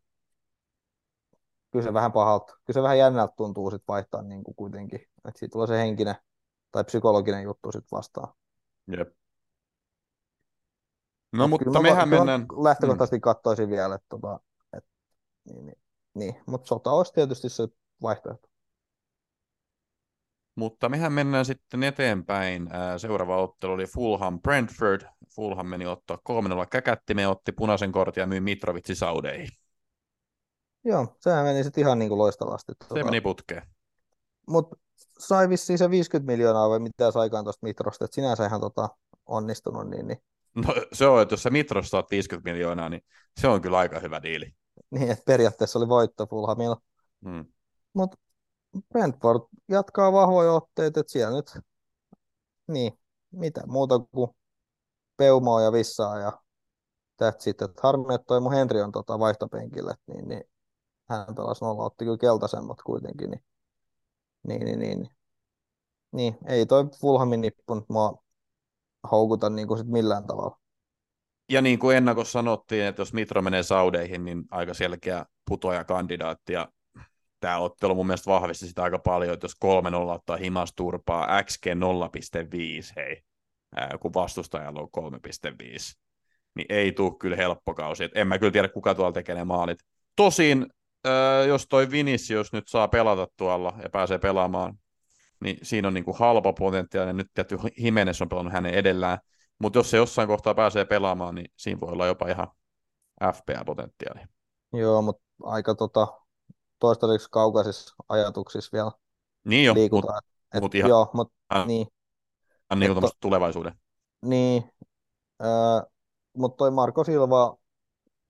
kyllä se vähän pahalta, kyllä se vähän jännältä tuntuu sitten vaihtaa niin kuin kuitenkin, että siitä tulee se henkinen tai psykologinen juttu sitten vastaan. Jep. No, mutta kyllä mehän mä, mennään... Lähtökohtaisesti mm. katsoisin vielä, että tota, et, niin, niin, niin. mutta sota olisi tietysti se vaihtoehto. Mutta mehän mennään sitten eteenpäin. Seuraava ottelu oli Fulham Brentford. Fulham meni ottaa 3-0 käkättimeen, otti punaisen kortin ja myi Mitrovitsi Saudeihin. Joo, sehän meni sitten ihan niin kuin loistavasti. Se tuota. meni putkeen. Mutta sai vissiin se 50 miljoonaa vai mitä saikaan tuosta Mitrosta, että sinänsä ihan tota onnistunut, niin, niin No se on, että jos sä Mitros saat 50 miljoonaa, niin se on kyllä aika hyvä diili. Niin, että periaatteessa oli voitto Fulhamilla. Hmm. Mutta Brentford jatkaa vahvoja otteita, että siellä nyt, niin, mitä muuta kuin peumoa ja vissaa ja tästä sitten. Että harmi, että toi mun Henri on tota vaihtopenkille, niin, niin hän pelasi nolla, otti kyllä keltaisemmat kuitenkin, niin, niin, niin, niin, niin, ei toi Fulhamin nippu mua houkuta niin kuin sit millään tavalla. Ja niin kuin ennakossa sanottiin, että jos Mitro menee Saudeihin, niin aika selkeä putoajakandidaatti. Ja tämä ottelu mun mielestä vahvisti sitä aika paljon, että jos 3-0 ottaa himas turpaa, XG 0,5, hei, kun vastustajalla on 3,5, niin ei tule kyllä helppo kausi. Et en mä kyllä tiedä, kuka tuolla tekee ne maalit. Tosin, jos toi Vinicius nyt saa pelata tuolla ja pääsee pelaamaan niin siinä on niin kuin halpa potentiaali. Nyt tietty Jimenez on pelannut hänen edellään, mutta jos se jossain kohtaa pääsee pelaamaan, niin siinä voi olla jopa ihan FPA-potentiaali. Joo, mutta aika tota, toistaiseksi kaukaisissa ajatuksissa vielä niin jo, liikutaan. Mut, mut ihan, joo, mut, äh, niin. Niin kuin tulevaisuuden. Niin, äh, mutta toi Marko Silva,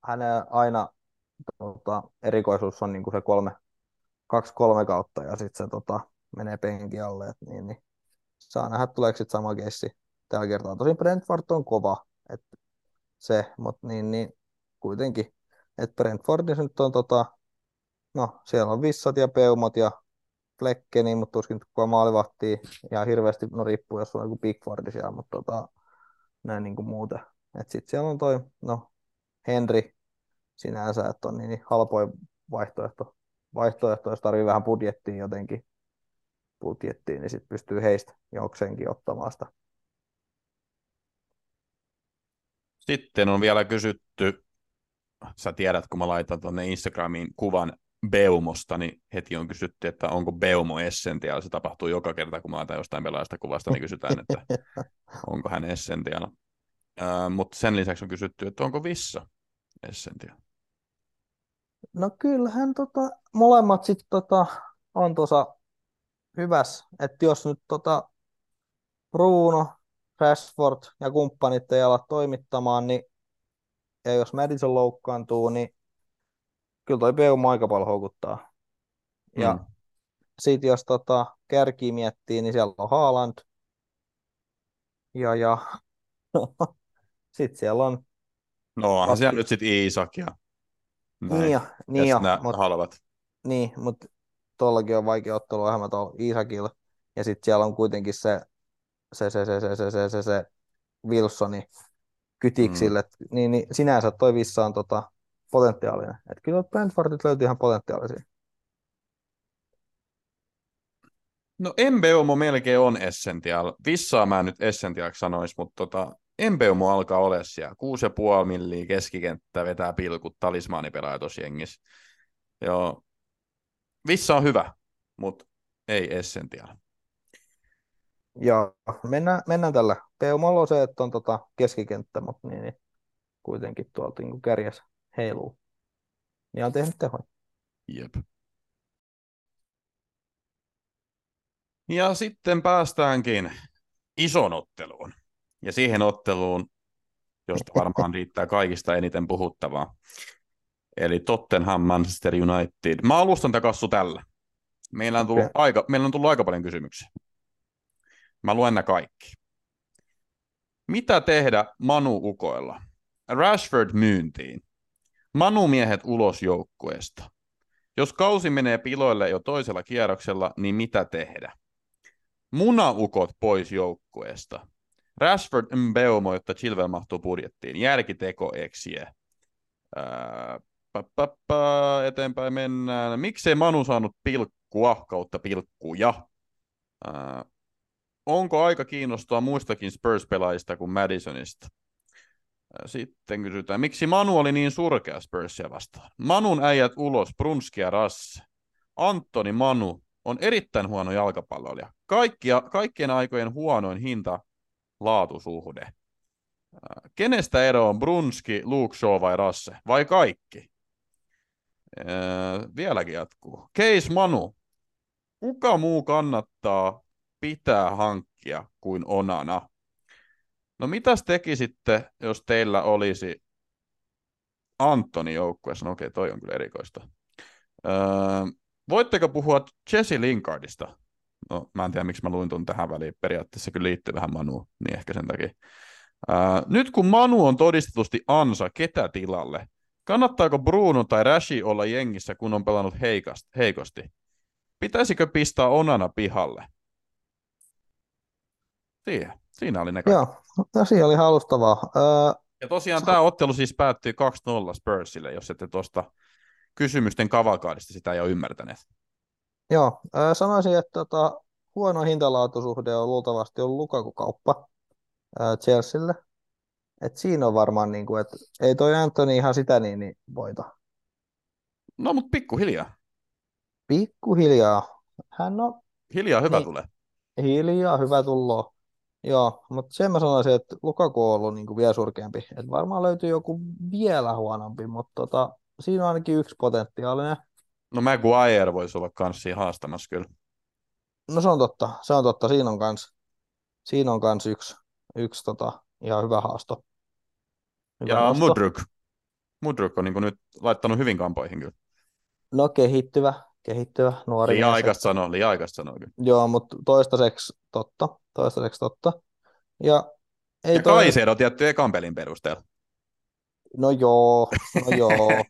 hänen aina tota, erikoisuus on niin kuin se kolme, kaksi-kolme kautta ja sitten se tota, menee penki alle, et niin, niin saa nähdä tuleeko sitten sama keissi tällä kertaa. Tosin Brentford on kova, että se, mutta niin, niin kuitenkin, että Brentfordissa nyt on tota, no siellä on Vissat ja Peumat ja Flekkeni, mutta tuskin kukaan maalivahtii ja hirveästi, no riippuu jos on joku Pickfordi siellä, mutta tota, näin niin kuin muuten. Sitten siellä on toi, no Henry sinänsä, että on niin, niin halpoin vaihtoehto, vaihtoehto, jos tarvii vähän budjettia jotenkin budjettiin, niin sitten pystyy heistä jokseenkin ottamaan sitä. Sitten on vielä kysytty sä tiedät, kun mä laitan tuonne Instagramiin kuvan Beumosta, niin heti on kysytty, että onko Beumo Essential. Se tapahtuu joka kerta, kun mä laitan jostain pelaajasta kuvasta, niin kysytään, että onko hän Essential. Uh, mutta sen lisäksi on kysytty, että onko Vissa Essential. No kyllähän tota, molemmat sitten tota, on tuossa hyvässä. Että jos nyt tota, Bruno, Rashford ja kumppanit ei ala toimittamaan, niin ja jos Madison loukkaantuu, niin kyllä toi Beuma aika paljon houkuttaa. Ja mm. sitten jos tota, kärki miettii, niin siellä on Haaland. Ja, ja sitten siellä on... No onhan siellä nyt sitten Iisak ja näin. Niin, ja, niin ja, mut, halvat. Niin, mutta tuollakin on vaikea ottelu vähemmän tuolla Iisakilla. Ja sitten siellä on kuitenkin se, se, se, se, se, se, se, se, se Wilsoni kytiksille. Mm. Niin, niin sinänsä toi Vissa on tota, potentiaalinen. Että kyllä Brentfordit löytyy ihan potentiaalisia. No Mbeumo melkein on essential. Vissaa mä nyt essentialiksi sanoisi, mutta tota, Mbeumo alkaa olla siellä. 6,5 milliä keskikenttä vetää pilkut talismaanipelaaja tuossa jengissä. Joo. Vissa on hyvä, mutta ei essential. Joo, mennään, mennään tällä. Peumalla on se, että on tota keskikenttä, mutta niin, niin kuitenkin tuolta niin kärjessä heiluu. Ja on tehnyt tehoja. Jep. Ja sitten päästäänkin ison otteluun. Ja siihen otteluun, josta varmaan riittää kaikista eniten puhuttavaa. Eli Tottenham Manchester United. Mä alustan tämä kassu tällä. Meillä on, tullut okay. aika, meillä on tullut aika paljon kysymyksiä. Mä luen nämä kaikki. Mitä tehdä Manu-ukoilla? Rashford myyntiin. Manu-miehet ulos joukkueesta. Jos kausi menee piloille jo toisella kierroksella, niin mitä tehdä? Munaukot pois joukkueesta. Rashford Mbeumo, jotta Chilwell mahtuu budjettiin. Järkiteko eksie. Ää, eteenpäin mennään. Miksei Manu saanut pilkkua kautta pilkkuja? Ää, onko aika kiinnostua muistakin Spurs-pelaajista kuin Madisonista? Sitten kysytään, miksi Manu oli niin surkea Spursia vastaan? Manun äijät ulos, Brunski ja Rasse. Antoni Manu on erittäin huono jalkapalloilija. Kaikkia, kaikkien aikojen huonoin hinta laatusuhde. Kenestä ero on Brunski, Luke Shaw vai Rasse? Vai kaikki? Ee, vieläkin jatkuu. Case Manu. Kuka muu kannattaa pitää hankkia kuin Onana? No mitäs tekisitte, jos teillä olisi Antoni joukkueessa? No okei, okay, toi on kyllä erikoista. Öö, voitteko puhua Jesse Linkardista? No mä en tiedä, miksi mä luin tuon tähän väliin. Periaatteessa kyllä liittyy vähän Manuun, niin ehkä sen takia. Öö, nyt kun Manu on todistetusti ansa, ketä tilalle? Kannattaako Bruno tai Rashi olla jengissä, kun on pelannut heikosti? Pitäisikö pistää Onana pihalle? Siihen. Siinä oli ne Joo, no, siinä oli halustavaa. Öö, ja tosiaan tämä ottelu siis päättyi 2-0 Spursille, jos ette tuosta kysymysten kavalkaadista sitä ei ole ymmärtäneet. Joo, öö, sanoisin, että tota, huono hintalaatusuhde on luultavasti ollut Lukaku-kauppa öö, Chelsealle. Et siinä on varmaan, niin kuin, että ei toi Anthony ihan sitä niin, niin voita. No, mutta pikkuhiljaa. Pikkuhiljaa. Hän on... Hiljaa hyvä niin, tulee. Hiljaa hyvä tullo. Joo, mutta sen mä sanoisin, että Lukaku on ollut niin kuin vielä surkeampi. Et varmaan löytyy joku vielä huonompi, mutta tota, siinä on ainakin yksi potentiaalinen. No Maguire voisi olla kans siinä haastamassa kyllä. No se on totta, se on totta. Siinä on kans, siinä on kans yksi, yksi tota, ihan hyvä haasto. Hyvä ja haasto. Mudryk. Mudryk on niin nyt laittanut hyvin kampoihin kyllä. No kehittyvä, kehittyvä nuori. Liian aikaista sanoa, liian aikaista sanoa kyllä. Joo, mutta toistaiseksi totta, toistaiseksi totta. Ja, ei ja toi... Kaisero tietty ekan pelin perusteella. No joo, no joo.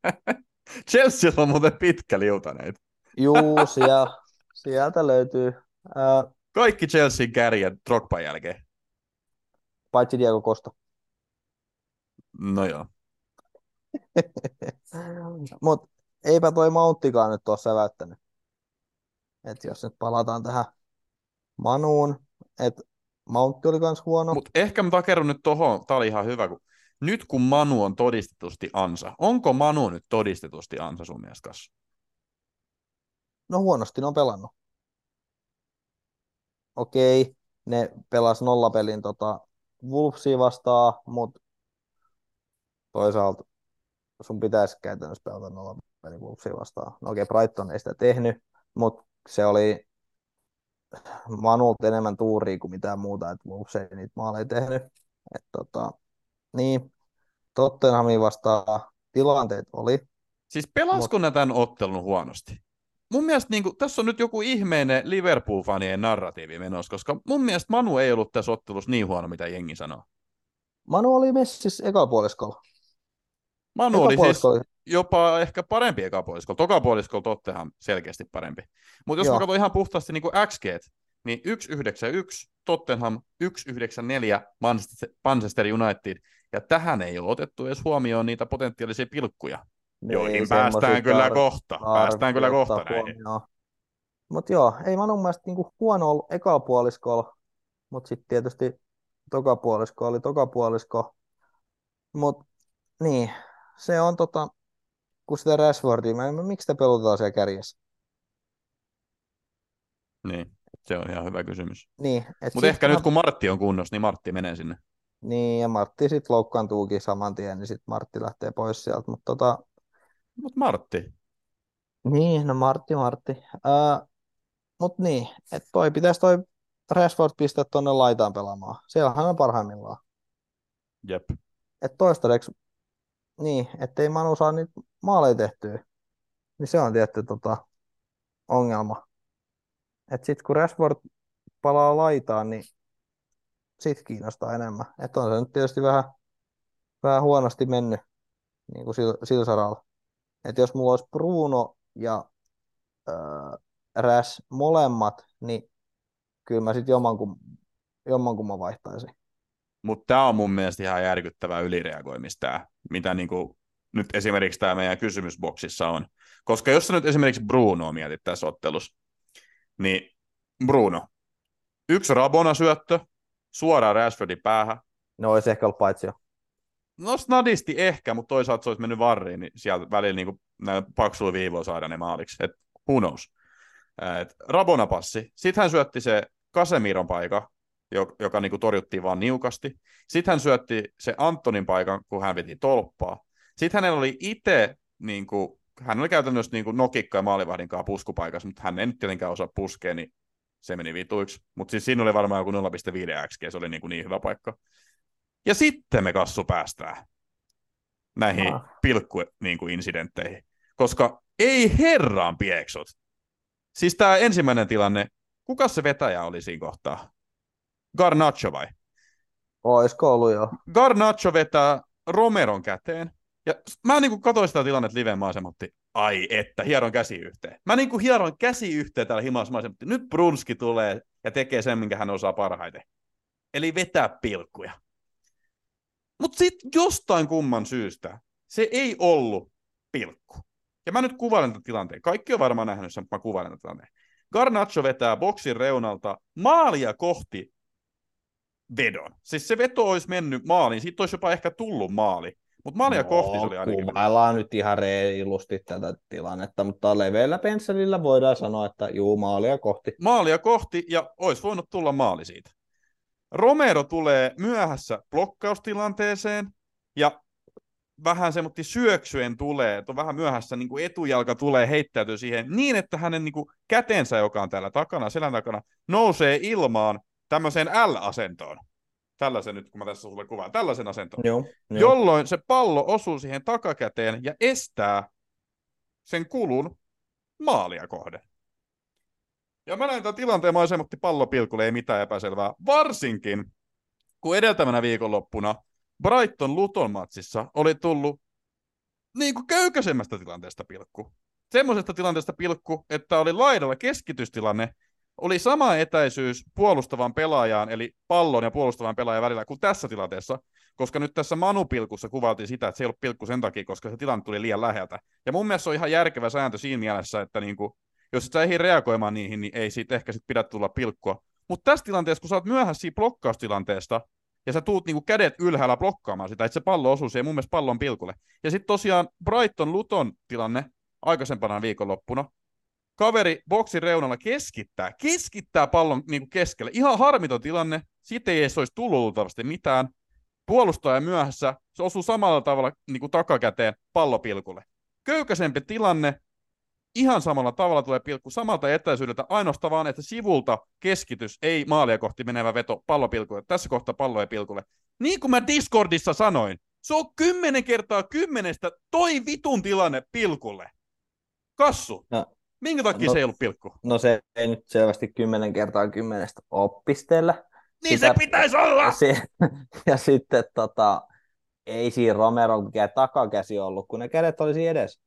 Chelsea on muuten pitkä liutaneet. Juu, siellä, sieltä löytyy. Ää... Kaikki Chelsean kärjet Drogban jälkeen. Paitsi Diego Costa. No joo. Mutta eipä toi Mounttikaan nyt ole säväyttänyt. Et jos nyt palataan tähän Manuun, että Mountti oli myös huono. Mutta ehkä mä takerun nyt tuohon, tää oli ihan hyvä, kun nyt kun Manu on todistetusti ansa, onko Manu nyt todistetusti ansa sun mielestä kanssa? No huonosti ne on pelannut. Okei, ne pelas nollapelin tota Wolvesia vastaan, mutta toisaalta sun pitäisi käytännössä pelata nollapelin Wolvesia vastaan. No okei, Brighton ei sitä tehnyt, mutta se oli Manulta enemmän tuuria kuin mitään muuta, että Wolves ei niitä maaleja tehnyt. Et, tota, niin, Tottenhamin vastaan tilanteet oli. Siis pelasko Mut... tämän ottelun huonosti? Mun mielestä niin kuin, tässä on nyt joku ihmeinen Liverpool-fanien narratiivi menossa, koska mun mielestä Manu ei ollut tässä ottelussa niin huono, mitä jengi sanoo. Manu oli messissä ekapuoliskolla. Manu oli siis jopa ehkä parempi ekapuoliskolla. Tokapuoliskolla Tottenham selkeästi parempi. Mutta jos Joo. mä katson ihan puhtaasti niin kuin XG, niin 191, Tottenham 194, Manchester United, ja tähän ei ole otettu edes huomioon niitä potentiaalisia pilkkuja, ne joihin päästään kyllä kohta. Päästään kyllä kohta näihin. Mutta joo, ei mä mielestä niinku huono ollut ekapuoliskolla, mutta sitten tietysti tokapuolisko oli tokapuolisko. Mutta niin, se on tota, kun sitä Rashfordia, mä en, miksi te pelotetaan siellä kärjessä? Niin, se on ihan hyvä kysymys. Niin, Mutta ehkä mä... nyt kun Martti on kunnossa, niin Martti menee sinne. Niin, ja Martti sitten loukkaantuukin saman tien, niin sitten Martti lähtee pois sieltä. Mutta tota... Mut Martti. Niin, no Martti, Martti. Uh, Mutta niin, että toi pitäisi toi Rashford pistää tuonne laitaan pelaamaan. Siellähän on parhaimmillaan. Jep. Että toistaiseksi, niin, ettei Manu saa niitä maaleja tehtyä, niin se on tietty tota, ongelma. Että sitten kun Rashford palaa laitaan, niin sit kiinnostaa enemmän. Että on se nyt tietysti vähän, vähän huonosti mennyt niin kuin sillä, sillä saralla. Että jos mulla olisi Bruno ja äh, Räs molemmat, niin kyllä mä sitten jommankumman jommankumman vaihtaisin. Mutta tämä on mun mielestä ihan järkyttävää ylireagoimista, mitä niinku nyt esimerkiksi tämä meidän kysymysboksissa on. Koska jos sä nyt esimerkiksi Bruno mietit tässä ottelussa, niin Bruno, yksi Rabona syöttö, suoraan Rashfordin päähän. No olisi ehkä ollut paitsi jo. No snadisti ehkä, mutta toisaalta se olisi mennyt varriin, niin sieltä välillä niin näillä paksuilla viivoilla saada ne maaliksi. Et who knows. Et Rabona passi. Sitten hän syötti se Kasemiron paikka, joka niin kuin torjuttiin vaan niukasti. Sitten hän syötti se Antonin paikan, kun hän veti tolppaa. Sitten hänellä oli itse, niin kuin, hän oli käytännössä niin kuin nokikka ja maalivahdin kanssa puskupaikassa, mutta hän ei nyt tietenkään osaa puskea, niin se meni vituiksi. Mutta siis siinä oli varmaan joku 0,5 XG, se oli niin, kuin niin hyvä paikka. Ja sitten me kassu päästään näihin ah. pilkku-insidentteihin. Niin Koska ei herran pieksot. Siis tämä ensimmäinen tilanne, kuka se vetäjä oli siinä kohtaa? Garnacho vai? Oisko ollut jo? Garnacho vetää Romeron käteen. Ja mä niin katsoin sitä tilannetta liven maasemotti, ai että, hieron käsi yhteen. Mä niin kuin hieron käsi yhteen täällä himassa maasemotti. Nyt Brunski tulee ja tekee sen, minkä hän osaa parhaiten. Eli vetää pilkkuja. Mutta sitten jostain kumman syystä se ei ollut pilkku. Ja mä nyt kuvailen tätä tilanteen. Kaikki on varmaan nähnyt sen, mutta mä kuvailen tätä tilanteen. Garnacho vetää boksin reunalta maalia kohti vedon. Siis se veto olisi mennyt maaliin, siitä olisi jopa ehkä tullut maali. Mutta maalia no, kohti se oli ainakin. Kuvaillaan nyt ihan reilusti tätä tilannetta, mutta leveällä pensselillä voidaan sanoa, että juu, maalia kohti. Maalia kohti, ja olisi voinut tulla maali siitä. Romero tulee myöhässä blokkaustilanteeseen, ja vähän semmoinen syöksyen tulee, että on vähän myöhässä niin kuin etujalka tulee heittäytyä siihen niin, että hänen niin kuin kätensä, joka on täällä takana, selän takana, nousee ilmaan tämmöiseen L-asentoon. Tällaisen nyt, kun mä tässä sulle kuvaan, tällaisen asentoon. Joo, jo. Jolloin se pallo osuu siihen takakäteen ja estää sen kulun maalia kohden. Ja mä näin tämän tilanteen, mä olisin pallopilkulle, ei mitään epäselvää. Varsinkin, kun edeltävänä viikonloppuna Brighton Luton matsissa oli tullut niin kuin köykäisemmästä tilanteesta pilkku. Semmoisesta tilanteesta pilkku, että oli laidalla keskitystilanne, oli sama etäisyys puolustavan pelaajaan, eli pallon ja puolustavan pelaajan välillä kuin tässä tilanteessa, koska nyt tässä Manu-pilkussa kuvaltiin sitä, että se ei ollut pilkku sen takia, koska se tilanne tuli liian läheltä. Ja mun mielestä se on ihan järkevä sääntö siinä mielessä, että niinku, jos et sä ehdi reagoimaan niihin, niin ei siitä ehkä sit pidä tulla pilkkua. Mutta tässä tilanteessa, kun sä oot myöhässä siitä blokkaustilanteesta, ja sä tuut niinku kädet ylhäällä blokkaamaan sitä, että se pallo osuu siihen mun mielestä pallon pilkulle. Ja sitten tosiaan Brighton Luton tilanne aikaisempana viikonloppuna, kaveri boksin reunalla keskittää, keskittää pallon niin kuin keskelle. Ihan harmiton tilanne, siitä ei edes olisi tullut luultavasti mitään. Puolustaja myöhässä, se osuu samalla tavalla niin kuin takakäteen pallopilkulle. Köykäisempi tilanne, ihan samalla tavalla tulee pilkku samalta etäisyydeltä, ainoastaan vaan, että sivulta keskitys, ei maalia kohti menevä veto pallopilkulle. Tässä kohtaa pallo ei pilkulle. Niin kuin mä Discordissa sanoin, se on kymmenen kertaa kymmenestä toi vitun tilanne pilkulle. Kassu, No, minkä takia no- se ei ollut pilkku? No se ei nyt selvästi kymmenen kertaa kymmenestä oppistella. Niin Sitä- se pitäisi olla! Se, ja sitten tota, ei siinä Romero mikään takakäsi ollut, kun ne kädet oli siinä edessä.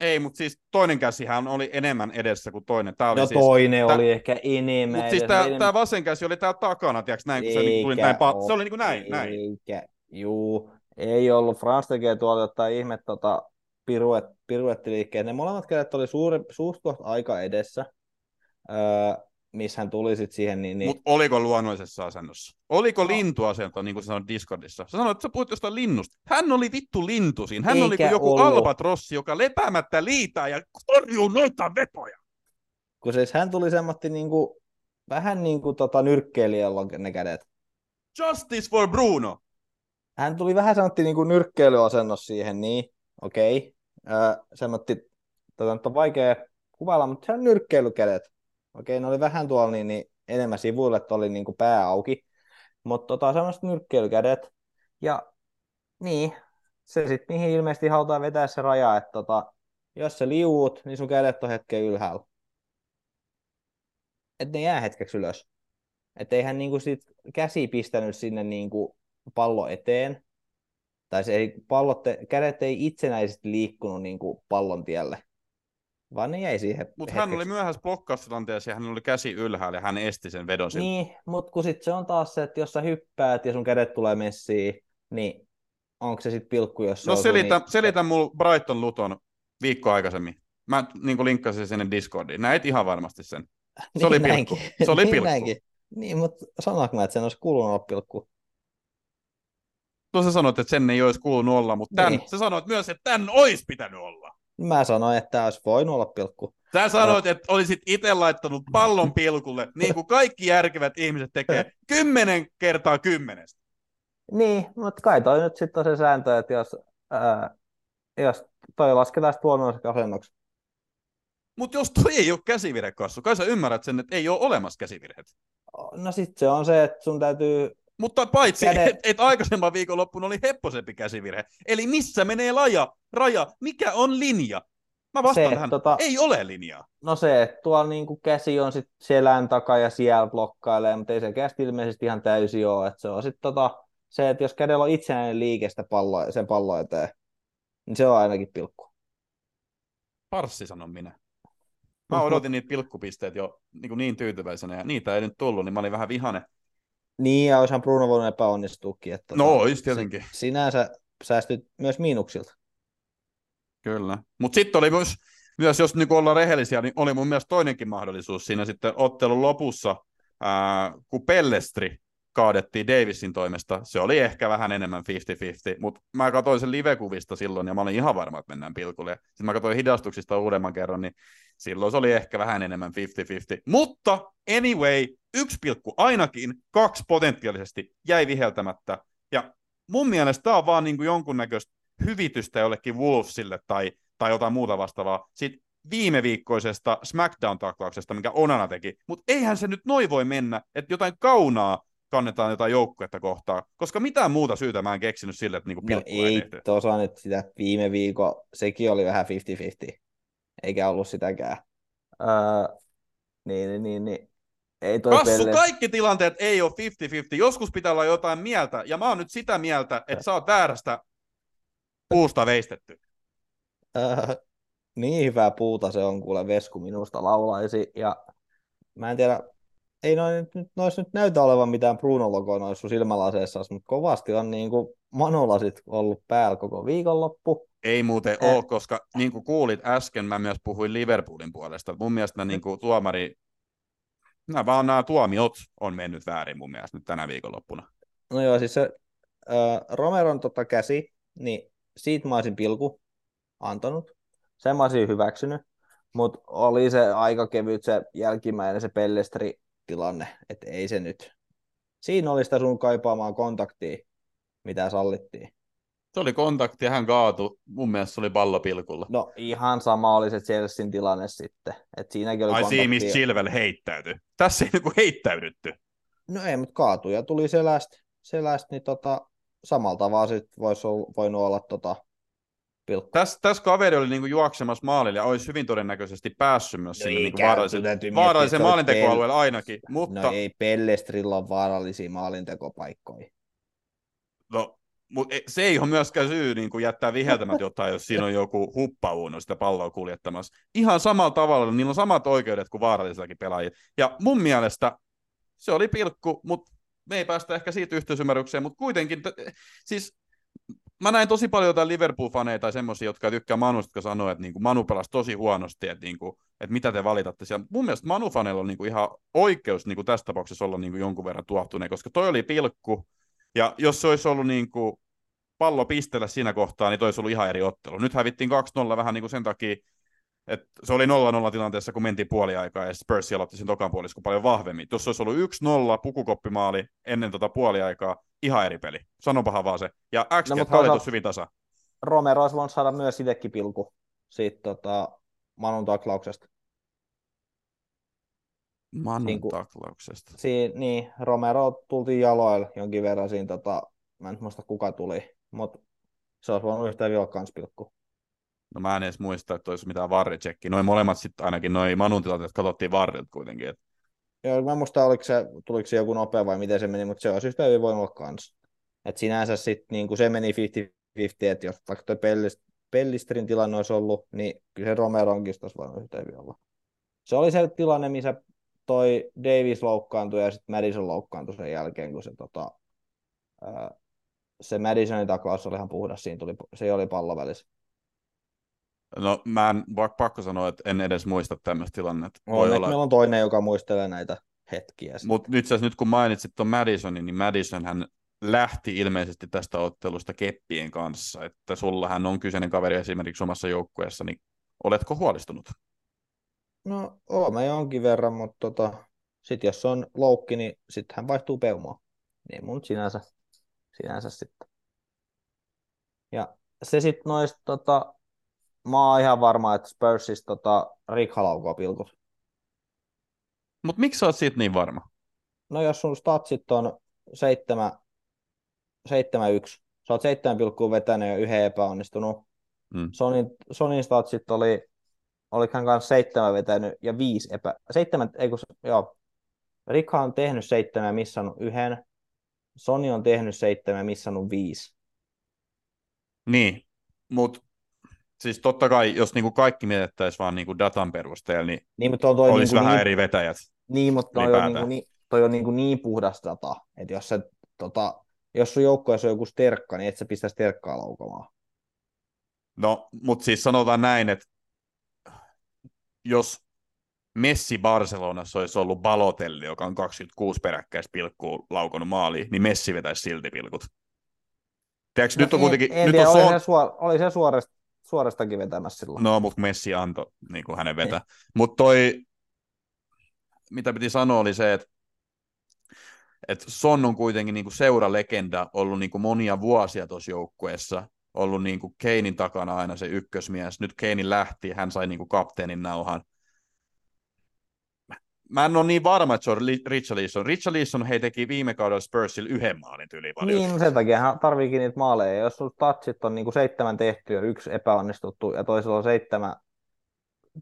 Ei, mutta siis toinen käsihän oli enemmän edessä kuin toinen. Tää oli No siis... toinen tää- oli ehkä enemmän. Mutta siis tää, enemmän- tää vasen käsi oli täällä takana, tiiäks, näin, kun se niinku tuli Eikä näin, pa- se oli niinku näin, näin. Eikä, juu, ei ollut. France tekee tuolta jotain ihme tota, piruet, piruettiliikkeet. Ne molemmat kädet oli suuri, suht aika edessä, öö, missä hän tuli sitten siihen. Niin, niin, Mutta oliko luonnollisessa asennossa? Oliko No. lintuasento, niin kuin sanoit Discordissa? Sä sanoit, että sä puhuit jostain linnusta. Hän oli vittu lintu siinä. Hän oli Eikä kuin joku ollut. albatrossi, joka lepäämättä liitaa ja torjuu noita vetoja. kun siis hän tuli semmoitti niinku, vähän niin kuin tota, nyrkkeilijällä ne kädet. Justice for Bruno. hän tuli vähän sanottu niin kuin nyrkkeilyasennus siihen, niin okei. Okay. Semmoitti, tota nyt on vaikea kuvailla, mutta se on nyrkkeilykädet. Okei, ne oli vähän tuolla niin, niin enemmän sivuille, että oli niin kuin pää auki. Mutta tota, semmoiset nyrkkeilykädet. Ja niin, se sitten mihin ilmeisesti halutaan vetää se raja, että tota, jos sä liuut, niin sun kädet on hetken ylhäällä. Että ne jää hetkeksi ylös. Että eihän niinku sit käsi pistänyt sinne niinku pallo eteen, tai se ei, pallot, kädet ei itsenäisesti liikkunut niin kuin pallon tielle, vaan ne jäi siihen Mutta hän oli myöhässä blokkaustilanteessa ja hän oli käsi ylhäällä ja hän esti sen vedon siltä. Niin, mutta kun sitten se on taas se, että jos sä hyppäät ja sun kädet tulee messiin, niin onko se sitten pilkku, jos se No osuu selitä, niin... selitä mulla Brighton Luton viikko aikaisemmin. Mä niin linkkasin sen sinne Discordiin. Näit ihan varmasti sen. Se oli pilkku. näinkin. Se oli niin, pilkku. näinkin. Niin, mutta sanoinko mä, että sen olisi kuulunut olla pilkku? Tuossa sanoit, että sen ei olisi kuulunut olla, mutta tämän, Niin. sä sanoit myös, että tämän olisi pitänyt olla. Mä sanoin, että tämä olisi voinut olla pilkku. Sä sanoit, että olisit itse laittanut pallon pilkulle, niin kuin kaikki järkevät ihmiset tekee, kymmenen kertaa kymmenestä. Niin, mutta kai toi nyt sitten on se sääntö, että jos, ää, jos toi lasketaan sitten luonnolliseksi asennoksi, Mutta jos toi ei ole käsivirhekassu, kai sä ymmärrät sen, että ei ole olemassa käsivirheet. no sitten se on se, että sun täytyy Mutta paitsi, että et aikaisemman viikonloppuna oli hepposempi käsivirhe. Eli missä menee laja, raja, mikä on linja? Mä vastaan Se, tähän, tota- ei ole linjaa. No se, että tuolla niinku käsi on sit selän takaa ja siellä blokkailee, mutta ei se kästi ilmeisesti ihan täysin ole. Että se on sitten tota, se, että jos kädellä on itsenäinen liike sitä palloa, sen pallon eteen, niin se on ainakin pilkku. Parssi sanon minä. Mä odotin niitä pilkkupisteet jo niin, niin tyytyväisenä, ja niitä ei nyt tullut, niin mä olin vähän vihane. Niin, ja olisihan Bruno voinut epäonnistuukin. Että No, tota, ois tietenkin. Sinänsä säästyt myös miinuksilta. Kyllä. Mutta sitten oli myös, myös, jos niin ollaan rehellisiä, niin oli mun mielestä toinenkin mahdollisuus siinä sitten ottelun lopussa, ää, kun Pellestri kaadettiin Davisin toimesta. Se oli ehkä vähän enemmän 50-50, mutta mä katsoin sen live-kuvista silloin ja mä olin ihan varma, että mennään pilkulle. Sitten mä katsoin hidastuksista uudemman kerran, niin silloin se oli ehkä vähän enemmän 50-50. Mutta anyway, yksi pilkku ainakin, kaksi potentiaalisesti jäi viheltämättä. Ja mun mielestä tämä on vaan niin kuin jonkunnäköistä hyvitystä jollekin Wolvesille tai, tai jotain muuta vastaavaa. Sitten viime viikkoisesta SmackDown-taklauksesta, mikä Onana teki. Mutta eihän se nyt noin voi mennä, että jotain kaunaa kannetaan jotain joukkuetta kohtaan, koska mitään muuta syytä mä en keksinyt sille, että niinku No ei tehty. tuossa nyt sitä viime viikon, sekin oli vähän 50-50, eikä ollut sitäkään. Öö, niin, niin, niin, niin. Ei toi Kassu, pelle... kaikki tilanteet ei ole 50-50. Joskus pitää olla jotain mieltä, ja mä oon nyt sitä mieltä, että sä oot väärästä puusta veistetty. Öö, niin hyvää puuta se on, kuule Vesku minusta laulaisi. Ja mä en tiedä, ei noin nyt, nois nyt näytä olevan mitään Bruno-logoa noissa sun silmälaseissa, mutta kovasti on niin kuin manolasit ollut päällä koko viikonloppu. Ei muuten Eh. ole, koska niin kuin kuulit äsken, mä myös puhuin Liverpoolin puolesta. Mun mielestä niin kuin tuomari, nämä vaan nämä tuomiot on mennyt väärin mun mielestä nyt tänä viikonloppuna. No joo, siis se äh, Romeron tota käsi, niin siitä mä olisin pilku antanut. Sen mä olisin hyväksynyt. Mutta oli se aika kevyt se jälkimmäinen se Pellestri-tilanne, että ei se nyt. Siinä oli sitä sun kaipaamaan kontaktia, mitä sallittiin. Se oli kontakti ja hän kaatui. Mun mielestä se oli pallopilkulla. No ihan sama oli se Chelsean tilanne sitten. Et siinäkin oli Ai siinä, mistä Chilwell heittäytyi. Tässä ei niinku heittäydytty. No ei, mutta kaatui ja tuli selästä, selästä niin tota, samalla tavalla sit voisi voinut olla tota, pilkku. Tässä täs kaveri oli niinku juoksemassa maalille ja olisi hyvin todennäköisesti päässyt myös No sinne niinku vaarallisen, vaarallisen maalintekoalueelle ainakin. Mutta No ei Pellestrilla ole vaarallisia maalintekopaikkoja. No, mutta se ei ole myöskään syy niin kuin jättää viheltämät jotain, jos siinä on joku huppauuno sitä palloa kuljettamassa. Ihan samalla tavalla, niillä on samat oikeudet kuin vaarallisillakin pelaajilla. Ja mun mielestä se oli pilkku, mutta me ei päästä ehkä siitä yhteisymmärrykseen, mutta kuitenkin, t- siis mä näin tosi paljon jotain Liverpool-faneja tai semmoisia, jotka tykkää Manusta, jotka sanoo, että niinku Manu pelasi tosi huonosti, että, niinku, että mitä te valitatte siellä. Mun mielestä Manu-faneilla on niinku ihan oikeus niinku tässä tapauksessa olla niinku jonkun verran tuohtuneen, koska toi oli pilkku, ja jos se olisi ollut niinku pallo pistellä siinä kohtaa, niin toi olisi ollut ihan eri ottelu. Nyt hävittiin 2-0 vähän niinku sen takia, että se oli 0-0 tilanteessa, kun mentiin puoliaikaa, ja Spurs aloitti sen tokan puoliskon paljon vahvemmin. Jos se olisi ollut 1-0 pukukoppimaali ennen tota puoliaikaa, ihan eri peli. Sanopahan vaan se. Ja x No, hallitus toisaalta- hyvin tasa. Romero olisi voinut saada myös itsekin pilku siitä tota, Manun taklauksesta. Manun Niinku- taklauksesta. Siin, niin, Romero tultiin jaloilla jonkin verran siinä, tota, mä en muista kuka tuli, mutta se olisi voinut yhtä vielä kans pilkku. No mä en edes muista, että olisi mitään varritsekkiä. Noin molemmat sitten ainakin, noin Manun tilanteet katsottiin varrilta kuitenkin. Et Joo, mä en muista, oliko se, tuliko se joku nopea vai miten se meni, mutta se olisi yhtä hyvin voinut olla kans. Et sinänsä sitten niin se meni 50-50, että jos vaikka toi Pellist, Pellistrin tilanne olisi ollut, niin kyllä se Romeronkin olisi voinut yhtä hyvin olla. Se oli se tilanne, missä toi Davis loukkaantui ja sitten Madison loukkaantui sen jälkeen, kun se, tota, ää, se Madisonin taklaus oli ihan puhdas, siinä tuli, se oli pallo välissä. No mä en, pakko sanoa, että en edes muista tämmöistä tilannetta. Voi Onneksi olla, meillä on toinen, joka muistelee näitä hetkiä. Mutta nyt, nyt kun mainitsit tuon Madisonin, niin Madison hän lähti ilmeisesti tästä ottelusta keppien kanssa, että sulla hän on kyseinen kaveri esimerkiksi omassa joukkueessa, niin oletko huolestunut? No, oon mä jonkin verran, mutta tota, sit jos on loukki, niin sitten hän vaihtuu peumaan. Niin mun sinänsä, sinänsä sitten. Ja se sitten noista, tota, mä oon ihan varma, että Spursista tota, Rick laukoo pilkut. Mutta miksi sä oot siitä niin varma? No jos sun statsit on 7, 7-1, sä oot 7 pilkkua vetänyt ja yhden epäonnistunut. Mm. Sonin, Sonin statsit oli, olikohan kanssa seitsemän vetänyt ja viisi epä... Seitsemän, ei kun, joo. Rikha on tehnyt seitsemän ja missannut yhden. Sony on tehnyt seitsemän ja missannut viisi. Niin, mutta siis totta kai, jos niinku kaikki mietittäisiin vaan niinku datan perusteella, niin Niin, mutta on toi olisi niinku vähän niin, eri vetäjät. niin, mutta toi on, niinku, niin, toi on niinku niin puhdas data, että jos, se, tota, jos sun joukkueessa on joku sterkka, niin et sä pistä sterkkaa laukamaan. No, mutta siis sanotaan näin, että jos Messi Barcelonassa olisi ollut Balotelli, joka on 26 peräkkäistä pilkkuu laukonut maaliin, niin Messi vetäisi silti pilkut. Tiedätkö, nyt on kuitenkin... No En, en nyt tiedä, on oli, se suor, oli se suorast, suorastakin vetämässä silloin. No, mutta Messi antoi niin kuin hänen vetää. Mutta toi, mitä piti sanoa, oli se, että et Son on kuitenkin niin kuin seuralegenda, ollut niin kuin monia vuosia tuossa joukkueessa, ollut niin kuin Keinin takana aina se ykkösmies. Nyt Keini lähti, hän sai niin kuin kapteenin nauhan. Mä en ole niin varma, että se on Li- Richarlison. Richarlison hei teki viime kaudella Spursilla yhden maalin tyyliin paljon. Niin, no sen takia hän tarviikin niitä maaleja. Jos sun touchit on niinku seitsemän tehty ja yksi epäonnistuttu, ja toisella on seitsemän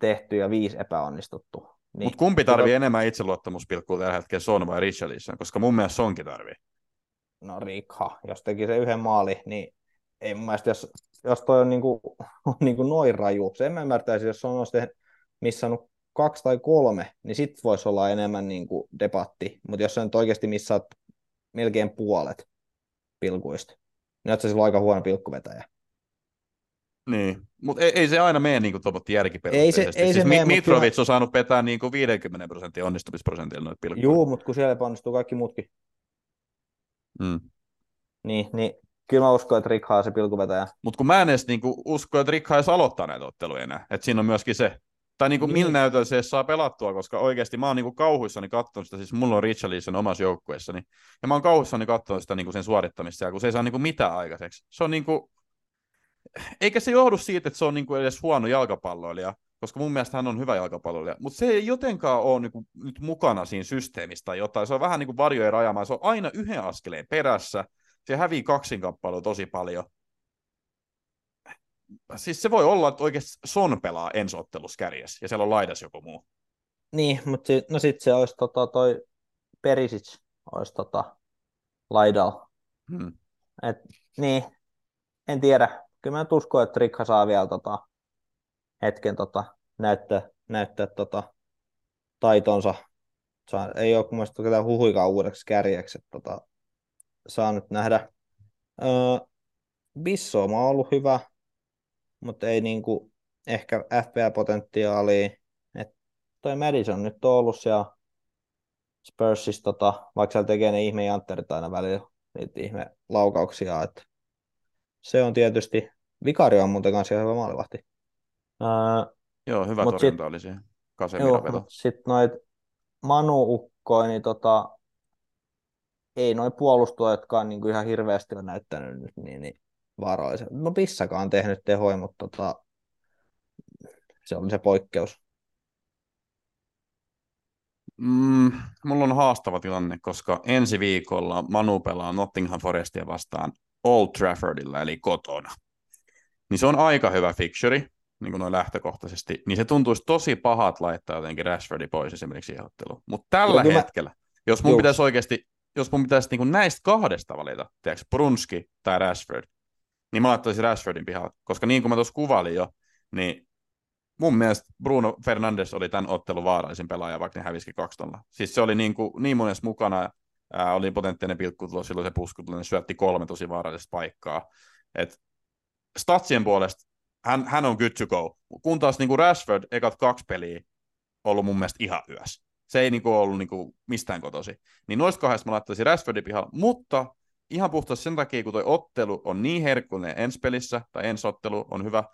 tehty ja viisi epäonnistuttu. Niin, Mutta kumpi tarvii enemmän itseluottamuspilkkua tällä hetkellä, Son vai Richarlison? Koska mun mielestä Sonkin tarvii. No Rikha, jos teki se yhden maali, niin ei mun mielestä, jos, jos toi on niinku, on niinku noin raju, se en mä ymmärtäisi, jos on olisi tehnyt, missannut kaksi tai kolme, niin sit voisi olla enemmän niinku debatti, mutta jos sä nyt oikeasti missaat melkein puolet pilkuista, niin oot sä silloin aika huono pilkkuvetäjä. Niin, mutta ei, ei, se aina mene niin kuin järkiperusteisesti. Ei se- ei se siis mene, Mi- mut Mitrovic on saanut petää niin kuin 50 prosentin onnistumisprosentilla noita pilkkuja. Juu, mutta kun siellä epäonnistuu kaikki muutkin. Mm. Niin, niin kyllä mä uskon, että Rick Haa se pilkuvetäjä. Mutta kun mä en edes niinku usko, että Rick edes aloittaa näitä otteluja enää. Että siinä on myöskin se. Tai niinku niin. millä näytöllä se saa pelattua, koska oikeasti mä oon niinku kauhuissani katsonut sitä, siis mulla on Richarlison omassa joukkueessani, ja mä oon kauhuissani katsonut sitä niinku sen suorittamista, kun se ei saa niinku mitään aikaiseksi. Se on niinku, eikä se johdu siitä, että se on niinku edes huono jalkapalloilija, koska mun mielestä hän on hyvä jalkapalloilija, mutta se ei jotenkaan ole niinku nyt mukana siinä systeemistä tai jotain. Se on vähän niin kuin varjojen rajamaa, se on aina yhden askeleen perässä, se hävii kaksinkappalua tosi paljon. Siis se voi olla, että oikeasti Son pelaa ensottelussa kärjessä, ja siellä on laidas joku muu. Niin, mutta si- no sitten se olisi tota, toi Perisic olisi tota, laidalla. Hmm. Et, niin, en tiedä. Kyllä mä uskon, että Rikha saa vielä tota, hetken tota, näyttää, näyttää tota, taitonsa. Saa, ei ole mun mielestä huhuikaan uudeksi kärjeksi. Tota, saa nyt nähdä. Öö, Bissoma on ollut hyvä, mutta ei niinku ehkä FPL-potentiaalia. Et toi Madison nyt on ollut siellä Spursissa, tota, vaikka siellä tekee ne ihme jantterit aina välillä, niitä ihme laukauksia, että se on tietysti, Vikari on muuten kanssa hyvä maalivahti. Öö, joo, hyvä torjunta sit, oli se. Sitten noit Manu Ukkoi, niin tota, ei noin puolustajatkaan niin kuin ihan hirveästi ole näyttänyt nyt niin, niin varoisen. No Pissakaan on tehnyt tehoja, mutta tota, se oli se poikkeus. Mm, mulla on haastava tilanne, koska ensi viikolla Manu pelaa Nottingham Forestia vastaan Old Traffordilla, eli kotona. Niin se on aika hyvä fixture, niin kuin noin lähtökohtaisesti. Niin se tuntuisi tosi pahat laittaa jotenkin Rashfordi pois esimerkiksi otteluun. Mutta tällä Joo, hetkellä, mä... jos mun Joo. pitäisi oikeasti jos mun pitäisi niin näistä kahdesta valita, tiedätkö, Brunski tai Rashford, niin mä laittaisin Rashfordin pihalle, koska niin kuin mä tuossa kuvailin jo, niin mun mielestä Bruno Fernandes oli tämän ottelun vaarallisin pelaaja, vaikka ne hävisikin 2 Siis se oli niin, kuin, niin monessa mukana, ää, oli potentiaalinen pilkkutulo, silloin se puskutulo, syötti kolme tosi vaarallista paikkaa. Et statsien puolesta hän, hän on good to go, kun taas niin kuin Rashford ekat kaksi peliä ollut mun mielestä ihan yössä se ei niinku ollut niinku mistään kotosi. Niin noista kahdesta mä laittaisin Rashfordin pihalle, mutta ihan puhtaasti sen takia, kun toi ottelu on niin herkullinen ensi pelissä, tai ensi ottelu on hyvä,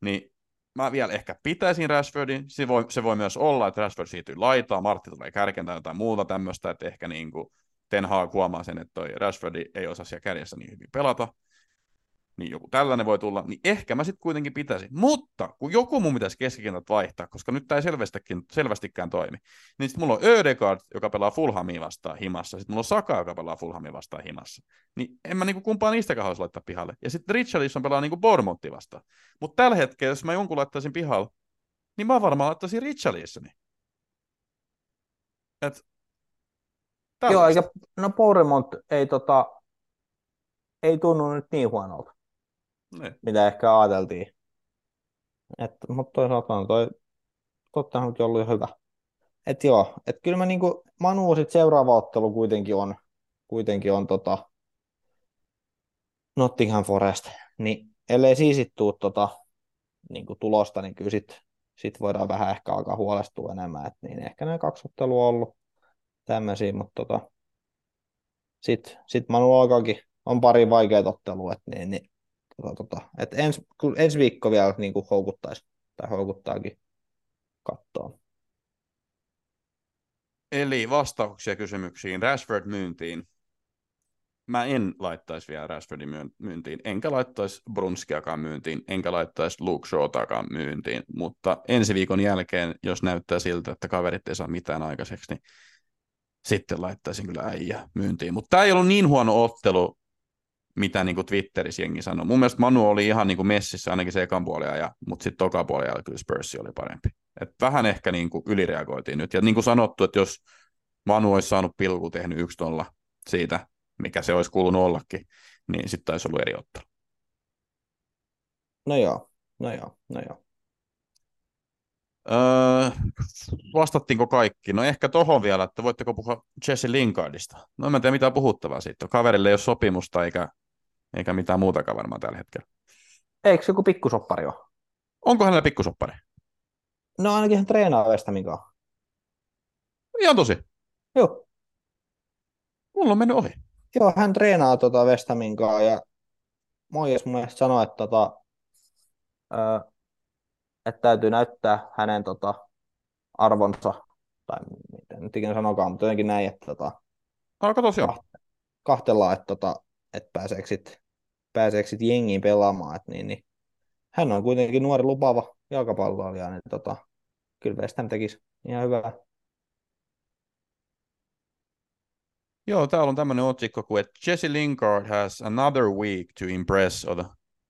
niin mä vielä ehkä pitäisin Rashfordin. Se voi, se voi myös olla, että Rashford siirtyy laitaan, Martti tulee kärkeen tai jotain muuta tämmöistä, että ehkä niin kuin Ten Hag huomaa sen, että toi Rashfordi ei osaa siellä kärjessä niin hyvin pelata, niin joku tällainen voi tulla, niin ehkä mä sitten kuitenkin pitäisin. Mutta kun joku mun pitäisi keskikentät vaihtaa, koska nyt tämä ei selvästikään, selvästikään toimi, niin sitten mulla on Ödegaard, joka pelaa Fulhamia vastaan himassa, sitten mulla on Saka, joka pelaa Fulhamia vastaan himassa. Niin en mä niinku kumpaa niistäkään haluaisi laittaa pihalle. Ja sitten Richarlison pelaa niinku Bournemouthi vastaan. Mutta tällä hetkellä, jos mä jonkun laittaisin pihalle, niin mä varmaan laittaisin Richarlisoni. Et, Joo, eikä, no Bournemouth ei, tota, ei tunnu nyt niin huonolta ne. mitä ehkä ajateltiin. Et, mutta toisaalta on toi Tottenham ollut jo hyvä. Et joo, et kyllä mä niinku, Manu sit seuraava ottelu kuitenkin on, kuitenkin on tota Nottingham Forest, niin ellei siis tuu tota, niinku tulosta, niin kyllä sit, sit voidaan vähän ehkä alkaa huolestua enemmän, et niin ehkä nämä kaksi ottelua on ollut tämmöisiä, mutta tota, sit, sit Manu alkaakin, on pari vaikeaa ottelua, et niin, niin tota, tota, että ens, ensi viikko vielä niin kuin houkuttaisi, tai houkuttaakin kattoon. Eli vastauksia kysymyksiin. Rashford myyntiin. Mä en laittaisi vielä Rashfordin myyntiin, enkä laittaisi Brunskiakaan myyntiin, enkä laittaisi Luke Shawtakaan myyntiin, mutta ensi viikon jälkeen, jos näyttää siltä, että kaverit ei saa mitään aikaiseksi, niin sitten laittaisin kyllä äijä myyntiin. Mutta tämä ei ollut niin huono ottelu, mitä niin kuin Twitterissä jengi sanoi. Mun mielestä Manu oli ihan niin kuin messissä ainakin se ekan puolen ja, mutta sitten toka puolen kyllä Spurs oli parempi. Et vähän ehkä niin kuin ylireagoitiin nyt. Ja niin kuin sanottu, että jos Manu olisi saanut pilku tehnyt yksi tolla siitä, mikä se olisi kuulunut ollakin, niin sitten taisi ollut eri ottelu. No joo, no joo, no joo. Öö, vastattiinko kaikki? No ehkä tohon vielä, että voitteko puhua Jesse Lingardista? No en tiedä mitä puhuttavaa siitä. Kaverille ei ole sopimusta eikä eikä mitään muutakaan varmaan tällä hetkellä. Eikö joku pikkusoppari ole? Onko hänellä pikkusoppari? No ainakin hän treenaa Westamin Ihan tosi? Joo. Mulla on mennyt ohi. Joo, hän treenaa tota kanssa ja Moies mun mielestä sanoi, että, tota, ö, että täytyy näyttää hänen tota, arvonsa, tai miten nyt ikinä sanokaan, mutta jotenkin näin, että tota, No, katos joo. kahtellaan, että, tota, että pääseekö sit, pääseekö sit jengiin pelaamaan, että niin, niin. hän on kuitenkin nuori lupaava jalkapalloilija, niin tota, kyllä West Ham tekisi ihan hyvää. Joo, täällä on tämmöinen otsikko kuin, että Jesse Lingard has another week to impress, or,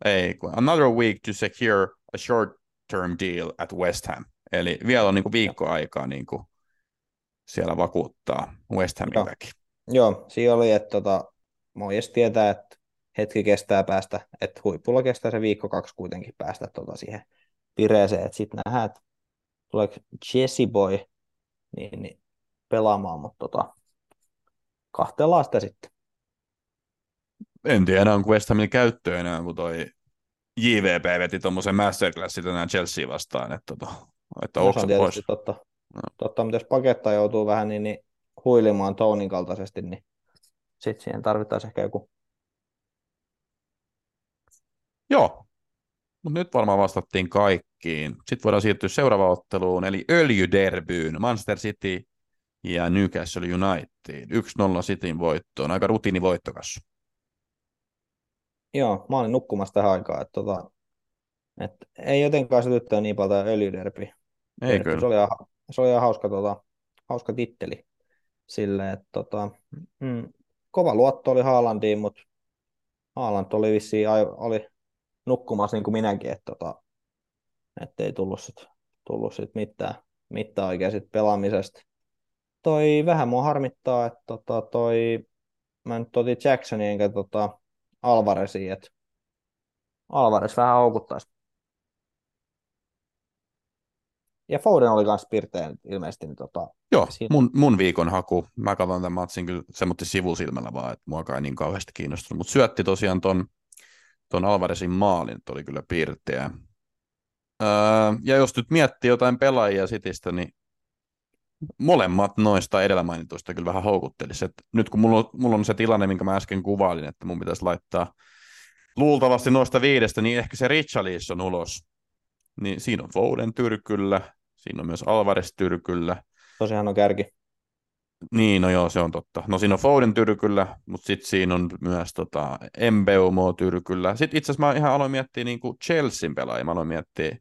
ei, another week to secure a short-term deal at West Ham. Eli vielä on niin kuin viikko aikaa niin kuin siellä vakuuttaa West Hamin Joo. Joo, siinä oli, että tota, Moies tietää, että hetki kestää päästä, että huipulla kestää se viikko kaksi kuitenkin päästä tota siihen vireeseen, että sitten nähdään, että tuleeko Jesse Boy niin, niin pelaamaan, mutta tota, kahtellaan sitä sitten. En tiedä, onko West Hamin käyttöön enää, kun toi JVP veti tuommoisen masterclassin tänään Chelsea vastaan, että, tota, että No, on pois. totta. totta, mutta jos paketta joutuu vähän niin, niin huilimaan Tounin kaltaisesti, niin sitten siihen tarvittaisiin ehkä joku. Joo, mutta nyt varmaan vastattiin kaikkiin. Sitten voidaan siirtyä seuraavaan otteluun, eli öljyderbyyn. Manchester City ja Newcastle United. 1-0 Cityn voittoon. Aika rutiinivoittokas. Joo, mä olin nukkumassa tähän aikaan, että tota, et ei jotenkaan sytyttää niin paljon tämä öljyderpi. Ei Se kyllä. oli ihan, se oli ihan hauska, tota, hauska titteli sille, että tota, mm, kova luotto oli Haalandiin, mutta Haaland oli vissiin oli nukkumassa niin kuin minäkin, että tota, ei tullut sit, tullut sit mitään, mitään oikein sit pelaamisesta. Toi vähän mua harmittaa, että tota, toi, mä nyt otin Jacksonia enkä tota, Alvarezia, että Alvarez vähän houkuttaisi. Ja Foden oli kans pirteen ilmeisesti. Niin tota, Joo, Siinä- mun, mun viikon haku. Mä katson tämän matsin kyllä semmoinen sivusilmällä vaan, että mua ei niin kauheasti kiinnostunut. Mutta syötti tosiaan ton, ton Alvarezin maalin, oli kyllä piirteä. Öö, ja jos nyt miettii jotain pelaajia Citystä, niin molemmat noista edellä mainituista kyllä vähän houkuttelisi. Et nyt kun mulla on, mulla on se tilanne, minkä mä äsken kuvailin, että mun pitäisi laittaa luultavasti noista viidestä, niin ehkä se Richarlison ulos. Niin siinä on Foden tyrkyllä, siinä on myös Alvarez tyrkyllä, tosiaan on kärki. Niin, no joo, se on totta. No siinä on Foden tyrkyllä, mutta sitten siinä on myös tota, Mbeumo tyrkyllä. Sitten itse asiassa mä ihan aloin miettiä niin kuin Chelsean pelaajia, mä aloin miettiä Älä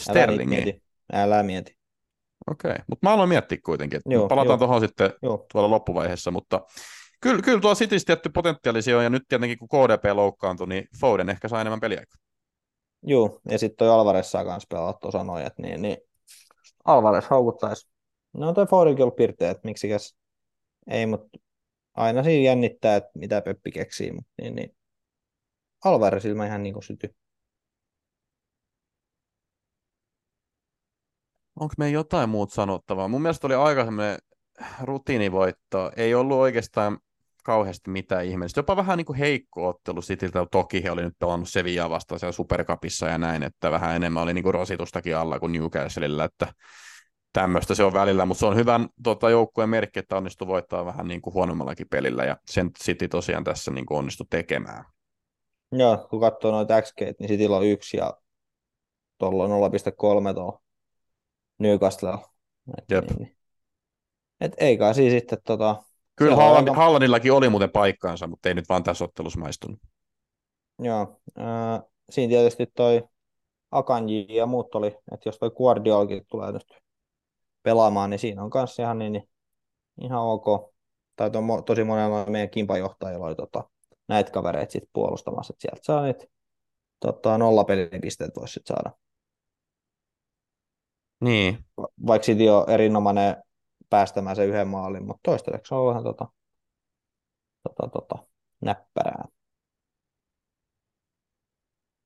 Sterlingiä. mieti. Älä mieti. Okei, okay. mutta mä aloin miettiä kuitenkin, että Joo, palataan tuohon sitten Joo, tuolla loppuvaiheessa, mutta kyllä, kyllä tuo Cityssä tietty potentiaalisia on, ja nyt tietenkin kun KDP loukkaantui, niin Foden ehkä saa enemmän peliaikaa. Joo, ja sitten toi Alvarez saa kans pelata tuossa noin, että niin, niin Alvarez houkuttaisi. No pirteä, että miksikäs ei, mutta aina siinä jännittää, että mitä Peppi keksii, mutta niin, niin Alvarezilla ihan niin kuin syty. Onko me jotain muuta sanottavaa? Mun mielestä oli aika semmoinen rutiinivoitto. Ei ollut oikeastaan kauheasti mitään ihmeellistä. Jopa vähän niin kuin heikko ottelu Cityltä. Toki he oli nyt pelannut Sevillaa vastaan siellä Supercupissa ja näin, että vähän enemmän oli niin kuin rasitustakin alla kuin Newcastlella, että tämmöistä se on välillä, mutta se on hyvän tota, joukkueen merkki, että onnistui voittaa vähän niin kuin huonommallakin pelillä, ja sen City tosiaan tässä niin kuin onnistui tekemään. Joo, kun katsoo noita XG, niin Cityllä on yksi ja tuolla on 0,3 tuolla Newcastlella. Et, Jep. niin, niin. Et ei kai siis sitten tota, Kyllä Se on Haaland, aika- Haalandillakin oli muuten paikkaansa, mutta ei nyt vaan tässä ottelussa maistunut. Joo, ää, siinä tietysti toi Akanji ja muut oli, että jos toi Guardiolkin tulee nyt pelaamaan, niin siinä on kanssa ihan, niin, niin, ihan ok. Tai to, tosi monella meidän kimpajohtajilla oli tota, näitä kavereita sit puolustamassa, että sieltä saa niitä tota, nollapelipisteet voisi sit saada. Niin, Va- Vaikka City on erinomainen päästämään se yhden maalin, mutta toistaiseksi se on vähän tota, tota, tota, näppärää.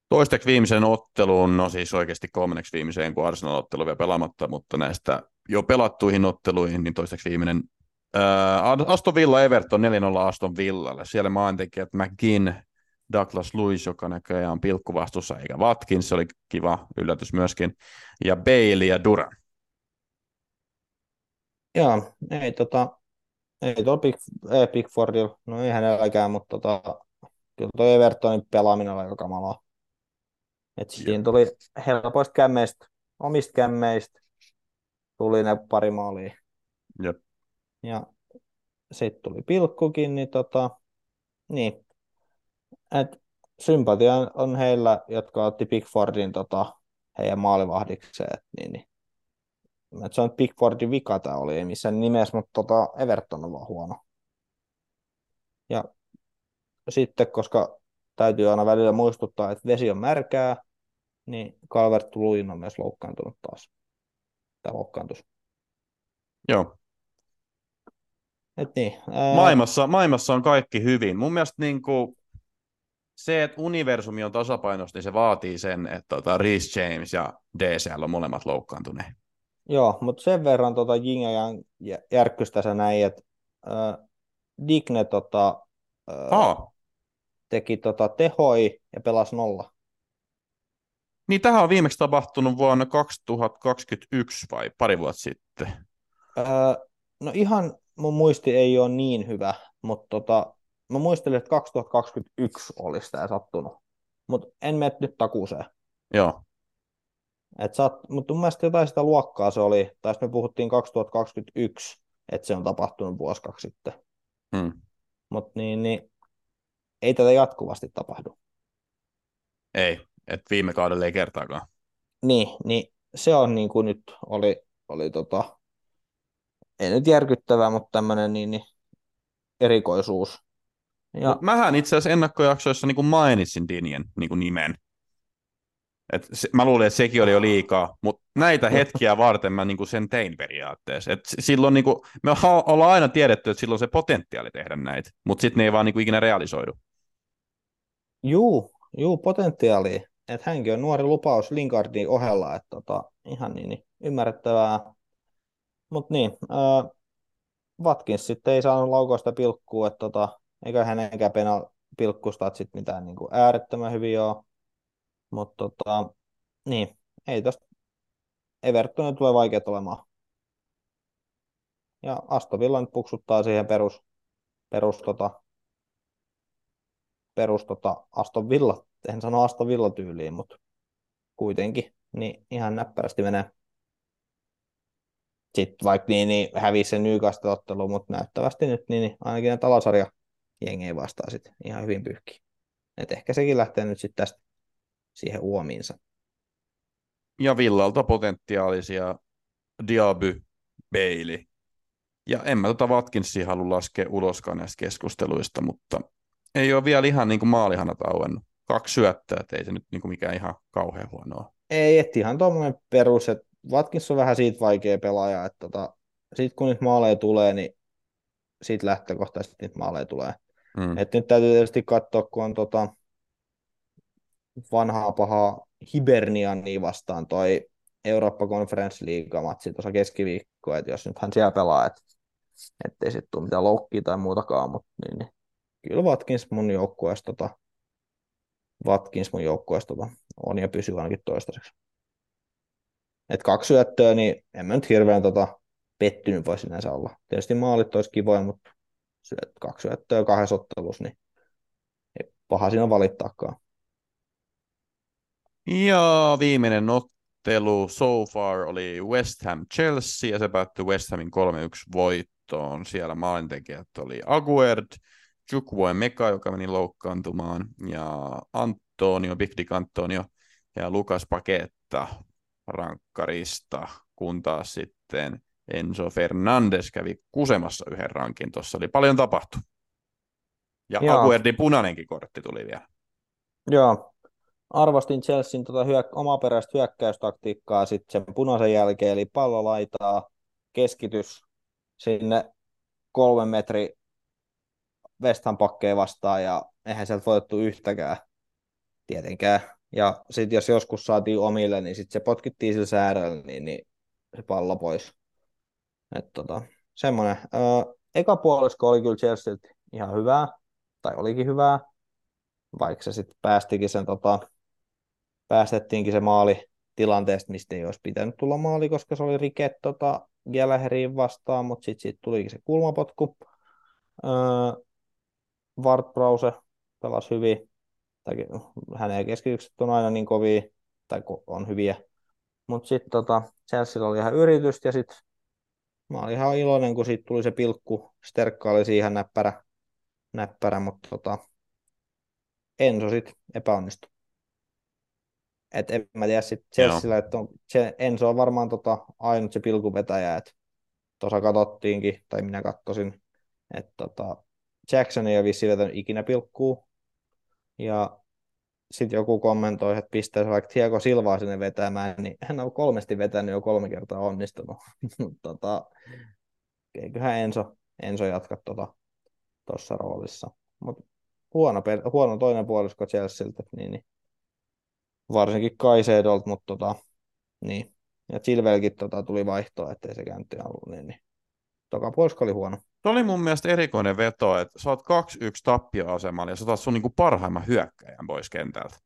toisteksi viimeisen otteluun, no siis oikeasti kolmanneksi viimeiseen, kun Arsenal-ottelu vielä pelaamatta, mutta näistä jo pelattuihin otteluihin, niin toisteksi viimeinen ää, Aston Villa Everton 4-0 Aston Villalle. Siellä maaintekijät McGinn, Douglas Lewis, joka näköjään on pilkkuvastuussa, eikä Watkins, se oli kiva yllätys myöskin, ja Bailey ja Duran. Joo, ei tota, Ei tuolla Big, ei Pickfordilla, no ei hänelläkään, mutta tota, kyllä tuo Evertonin pelaaminen oli aika kamalaa. Et siinä tuli helpoista kämmeistä, omista kämmeistä, tuli ne pari maalia. Jep. Ja sitten tuli pilkkukin, niin tota, niin. Et sympatia on heillä, jotka otti Pickfordin tota, heidän maalivahdikseen. Niin, niin. Et se on Pickfordin vika tämä oli, ei missään nimessä, mutta tota, Everton on vaan huono. Ja sitten, koska täytyy aina välillä muistuttaa, että vesi on märkää, niin Calvert Luin on myös loukkaantunut taas. Tai loukkaantus. Joo. Et niin, ää... Maailmassa, maailmassa on kaikki hyvin. Mun mielestä niin kuin, se, että universumi on tasapainossa, niin se vaatii sen, että tota, Reece James ja DCL on molemmat loukkaantuneet. Joo, mutta sen verran tota Jing ja järkkystä sä näin, että äh, Digne tota, äh, teki tota, tehoi ja pelasi nolla. Niin tähän on viimeksi tapahtunut vuonna 2021 vai pari vuotta sitten? Öö, no ihan mun muisti ei ole niin hyvä, mutta tota, mä muistelin, että 2021 olisi tämä sattunut, mutta en mene nyt takuuseen. Joo. Et sat, mutta mun mielestä jotain sitä luokkaa se oli, tai me puhuttiin 2021, että se on tapahtunut vuosi kaksi sitten. Hmm. Mutta niin, niin, ei tätä jatkuvasti tapahdu. Ei, että viime kaudella ei kertaakaan. Niin, niin se on niin kuin nyt oli, oli tota, ei nyt järkyttävää, mutta tämmöinen niin, niin erikoisuus. Ja... Mut mähän itse asiassa ennakkojaksoissa niin kuin mainitsin Dinien niin kuin nimen. Et se, mä luulin, että sekin oli jo liikaa, mutta näitä hetkiä varten mä niin kuin sen tein periaatteessa. Et silloin niin kuin, me ollaan aina tiedetty, että silloin se potentiaali tehdä näitä, mutta sitten ne ei vaan niin kuin ikinä realisoidu. Juu, juu potentiaali. Että hänkin on nuori lupaus Linkardin ohella, että tota, ihan niin, niin ymmärrettävää. Mutta niin, äh, Watkins sitten ei saanut laukoista pilkkua, että tota, eikä hänenkään penal pilkkusta sitten mitään niin kuin äärettömän hyvin ole. Mutta tota, niin, ei tosta Evertonin tulee vaikea olemaan. Ja Aston Villa nyt puksuttaa siihen perus, perus, tota, perus tota Aston Villa, en sano Aston Villa tyyliin, mutta kuitenkin, niin ihan näppärästi menee. Sitten vaikka niin, niin hävisi se Newcastle-ottelu, mutta näyttävästi nyt niin, niin ainakin ne talosarja jengi vastaa sitten ihan hyvin pyyhki. Et ehkä sekin lähtee nyt sitten tästä siihen uomiinsa. Ja Villalta potentiaalisia Diaby, Bailey. Ja en mä tota Watkinsia halua laskea uloskaan näistä keskusteluista, mutta ei ole vielä ihan niin kuin maalihanat auennut. Kaksi syöttöä, että ei se nyt niin kuin mikään ihan kauhean huonoa. Ei, että ihan tuommoinen perus, että Watkins on vähän siitä vaikea pelaaja, että tota, sitten kun nyt maaleja tulee, niin siitä lähtökohtaisesti niitä maaleja tulee. Mm. Et nyt täytyy tietysti katsoa, kun on tota, vanhaa pahaa Hiberniani vastaan toi Eurooppa Conference League-matsi tuossa keskiviikkoa, että jos nyt hän siellä pelaa, että ettei sitten tule mitään loukkia tai muutakaan, mutta niin, niin. kyllä Watkins mun joukkueesta tota, Watkins mun joukkueesta tota, on ja pysyy ainakin toistaiseksi. Et kaksi syöttöä, niin en mä nyt hirveän tota, pettynyt voi sinänsä olla. Tietysti maalit olisi kivoja, mutta syöt, kaksi syöttöä kahdessa ottelussa, niin ei paha siinä valittaakaan. Ja viimeinen ottelu so far oli West Ham Chelsea ja se päättyi West Hamin 3-1 voittoon. Siellä maalintekijät oli Aguerd, Chukwue Meka, joka meni loukkaantumaan, ja Antonio, Big Dick Antonio ja Lukas Paketta rankkarista, kun taas sitten Enzo Fernandes kävi kusemassa yhden rankin. Tuossa oli paljon tapahtu. Ja Joo. Aguerdin punainenkin kortti tuli vielä. Joo, arvostin Chelsean tota hyök- omaperäistä hyökkäystaktiikkaa sitten sen punaisen jälkeen, eli pallo laitaa, keskitys sinne kolmen metri West Ham vastaan, ja eihän sieltä voitettu yhtäkään, tietenkään. Ja sitten jos joskus saatiin omille, niin sitten se potkittiin sillä säädöllä, niin, niin se pallo pois. Et tota, semmoinen. Eka puolisko oli kyllä Chelsea ihan hyvää, tai olikin hyvää, vaikka se sitten päästikin sen tota, päästettiinkin se maali tilanteesta, mistä ei olisi pitänyt tulla maali, koska se oli rike tota, Gallagherin vastaan, mutta sitten siitä tulikin se kulmapotku. Öö, Ward Brause pelasi hyvin, tai hänen keskitykset on aina niin kovia, tai on hyviä. Mutta sitten tota, Chelsea oli ihan yritystä, ja sitten mä olin ihan iloinen, kun siitä tuli se pilkku. Sterkka oli siihen näppärä, näppärä mutta tota, Enso sitten epäonnistui. Et en mä tiedä sitten Chelsealla, että on, se Enso on varmaan tota, ainut se pilkuvetäjä, että tuossa katsottiinkin, tai minä katsoin, että tota, Jackson ei ole vissiin vetänyt ikinä pilkkuu, ja sitten joku kommentoi, että pistäisi vaikka Thiago Silvaa sinne vetämään, niin hän on kolmesti vetänyt jo kolme kertaa onnistunut. tota, eiköhän Enso, Enso jatka tuossa tota, roolissa. Mutta huono, huono toinen puolisko Chelsealtä, niin, niin varsinkin Kaiseedolta, mutta tota, niin. Ja Chilvelkin tota, tuli vaihtoa, ettei se käänty ollut, niin, niin. Toka puolisko oli huono. Se oli mun mielestä erikoinen veto, että sä oot 2-1 tappioasemalla ja sä otat sun niinku parhaimman hyökkäjän pois kentältä.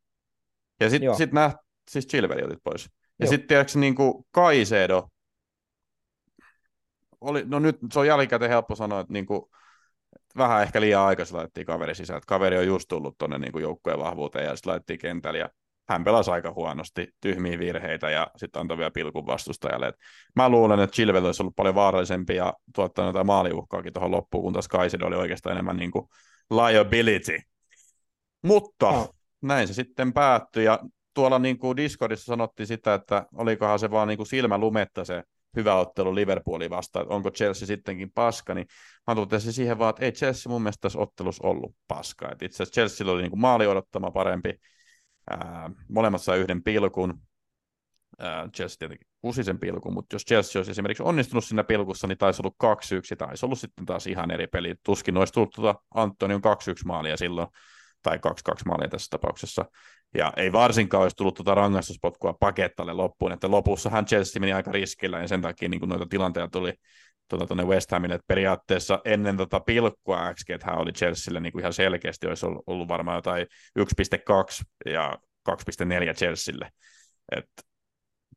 Ja sitten sit nää, siis Chilveli otit pois. Ja sitten tiedätkö niinku Kaisedo, oli, no nyt se on jälkikäteen helppo sanoa, että niinku, vähän ehkä liian aikaisin laitettiin kaveri sisään, että kaveri on just tullut tuonne niin joukkueen vahvuuteen ja sitten laitettiin kentälle ja hän pelasi aika huonosti, tyhmiä virheitä ja sitten antoi vielä pilkun vastustajalle. Et mä luulen, että Chilwell olisi ollut paljon vaarallisempi ja tuottanut jotain maaliuhkaakin tuohon loppuun, kun taas Kaisid oli oikeastaan enemmän niin kuin liability. Mutta no. näin se sitten päättyi ja tuolla niin kuin Discordissa sanottiin sitä, että olikohan se vaan niin kuin silmä lumetta se hyvä ottelu Liverpoolin vastaan, että onko Chelsea sittenkin paska, niin mä totesin siihen vaan, että ei Chelsea mun mielestä tässä ottelussa ollut paska. Et itse asiassa Chelsea oli niin kuin maali odottama parempi, ää, molemmat sai yhden pilkun, Chelsea tietenkin kusi sen pilkun, mutta jos Chelsea olisi esimerkiksi onnistunut siinä pilkussa, niin taisi ollut 2-1, taisi ollut sitten taas ihan eri peli. Tuskin olisi tullut tuota Antonion 2-1 maalia silloin, tai 2-2 maalia tässä tapauksessa. Ja ei varsinkaan olisi tullut tuota rangaistuspotkua pakettalle loppuun, että lopussahan Chelsea meni aika riskillä, ja sen takia niin noita tilanteita tuli tuonne West Hamille, että periaatteessa ennen tota pilkkua XG, hän oli Chelsealle niin kuin ihan selkeästi, olisi ollut, ollut varmaan jotain 1.2 ja 2.4 Chelsealle. Et,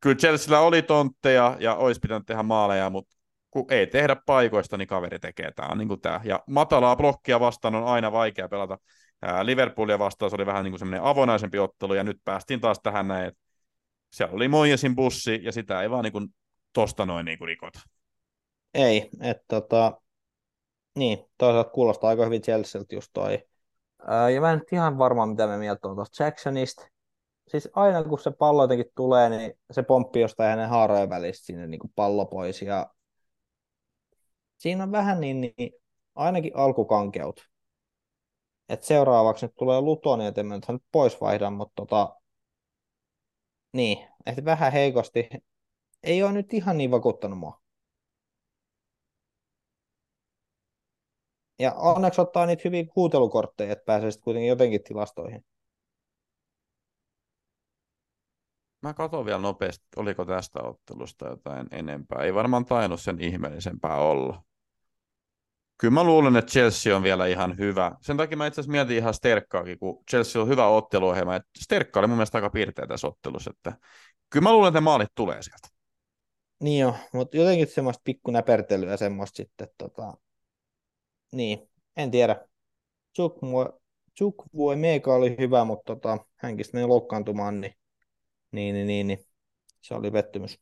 kyllä Chelsealla oli tontteja ja olisi pitänyt tehdä maaleja, mutta kun ei tehdä paikoista, niin kaveri tekee. Tämä niin kuin tämä. Ja matalaa blokkia vastaan on aina vaikea pelata Liverpoolia vastaan se oli vähän niin kuin semmoinen avonaisempi ottelu, ja nyt päästiin taas tähän näin, että siellä oli Moijesin bussi, ja sitä ei vaan niin kuin tosta noin niin kuin rikota. Ei, että tota, niin, toisaalta kuulostaa aika hyvin Chelsealta just toi. Ää, ja mä en nyt ihan varma, mitä me mieltä on tuosta Jacksonista. Siis aina kun se pallo jotenkin tulee, niin se pomppi jostain hänen haarojen välistä sinne niin kuin pallo pois. Ja siinä on vähän niin, niin ainakin alkukankeut että seuraavaksi nyt tulee Luton, niin en mä nyt pois vaihda, mutta tota, niin, että vähän heikosti. Ei ole nyt ihan niin vakuuttanut mua. Ja onneksi ottaa niitä hyvin huutelukortteja, että pääsee sitten kuitenkin jotenkin tilastoihin. Mä katson vielä nopeasti, oliko tästä ottelusta jotain enempää. Ei varmaan tainnut sen ihmeellisempää olla kyllä mä luulen, että Chelsea on vielä ihan hyvä. Sen takia mä itse asiassa mietin ihan Sterkkaakin, kun Chelsea on hyvä otteluohjelma. Sterkka oli mun mielestä aika piirteä tässä ottelussa. Että kyllä mä luulen, että maalit tulee sieltä. Niin jo, mutta jotenkin semmoista pikkunäpertelyä semmoista sitten. Tota... Niin, en tiedä. Chuk voi Meika oli hyvä, mutta tota, hänkin meni loukkaantumaan, niin, niin, niin, niin, niin, se oli pettymys.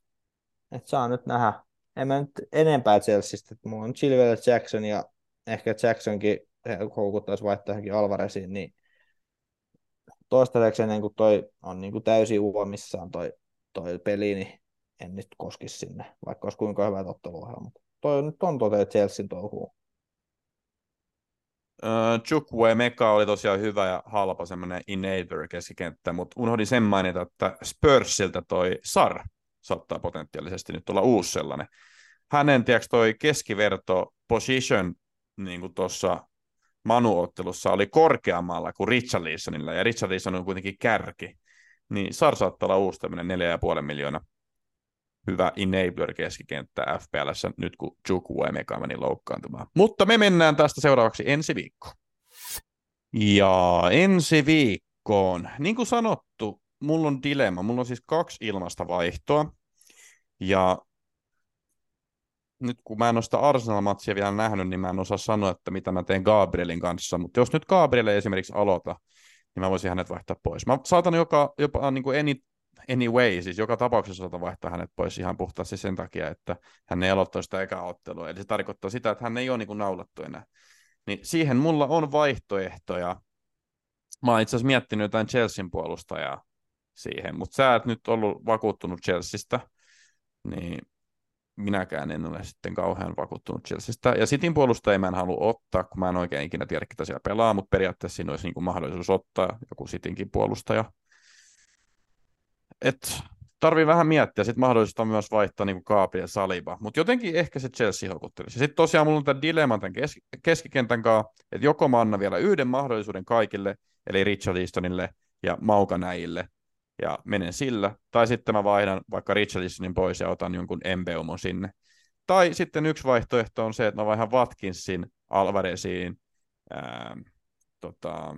Et saa nyt nähdä, en mä nyt enempää Chelseastä, mulla on Chilwell Jackson ja ehkä Jacksonkin houkuttaisi vaihtaa Alvarezin, niin toistaiseksi ennen kuin toi on niin kuin täysin uomissaan toi, toi peli, niin en nyt koskisi sinne, vaikka olisi kuinka hyvä otteluohjelma. Toi nyt on tote Chelsean touhuu. Uh, Chukwe Meka oli tosiaan hyvä ja halpa semmoinen enabler keskikenttä, mutta unohdin sen mainita, että Spursiltä toi Sar saattaa potentiaalisesti nyt olla uusi sellainen. Hänen, tiedätkö, toi keskiverto position niin kuin tuossa manuottelussa oli korkeammalla kuin Richarlisonilla, ja Richarlison on kuitenkin kärki. Niin Sar saattaa olla uusi tämmöinen 4,5 miljoonaa hyvä enabler keskikenttä FPLssä nyt kun Juku Emeka meni loukkaantumaan. Mutta me mennään tästä seuraavaksi ensi viikkoon. Ja ensi viikkoon, niin kuin sanottu, mulla on dilemma. Mulla on siis kaksi ilmasta vaihtoa. Ja nyt kun mä en ole sitä Arsenal-matsia vielä nähnyt, niin mä en osaa sanoa, että mitä mä teen Gabrielin kanssa, mutta jos nyt Gabriel esimerkiksi aloita, niin mä voisin hänet vaihtaa pois. Mä saatan joka, jopa niin kuin any, anyway, siis joka tapauksessa saatan vaihtaa hänet pois ihan puhtaasti sen takia, että hän ei aloittaa sitä eka ottelua. Eli se tarkoittaa sitä, että hän ei ole niin kuin naulattu enää. Niin siihen mulla on vaihtoehtoja. Mä oon itse asiassa miettinyt jotain Chelsean puolustajaa siihen, mutta sä et nyt ollut vakuuttunut Chelseasta, niin minäkään en ole sitten kauhean vakuuttunut Chelseasta. Ja Cityn puolustajia mä en halua ottaa, kun mä en oikein ikinä tiedä, ketä siellä pelaa, mutta periaatteessa siinä olisi niin kuin mahdollisuus ottaa joku Citynkin puolustaja. Et tarvii vähän miettiä, sitten mahdollista on myös vaihtaa niin Kaapi ja Saliba, mutta jotenkin ehkä se Chelsea houkuttelisi. Sitten tosiaan mulla on tämä dilemma tämän kes- keskikentän kanssa, että joko mä annan vielä yhden mahdollisuuden kaikille, eli Richarlisonille ja Maukanäille, ja menen sillä. Tai sitten mä vaihdan vaikka Richarlisonin pois ja otan jonkun Embeumon sinne. Tai sitten yksi vaihtoehto on se, että mä vaihdan Watkinsin, Alvarezin, ää, tota,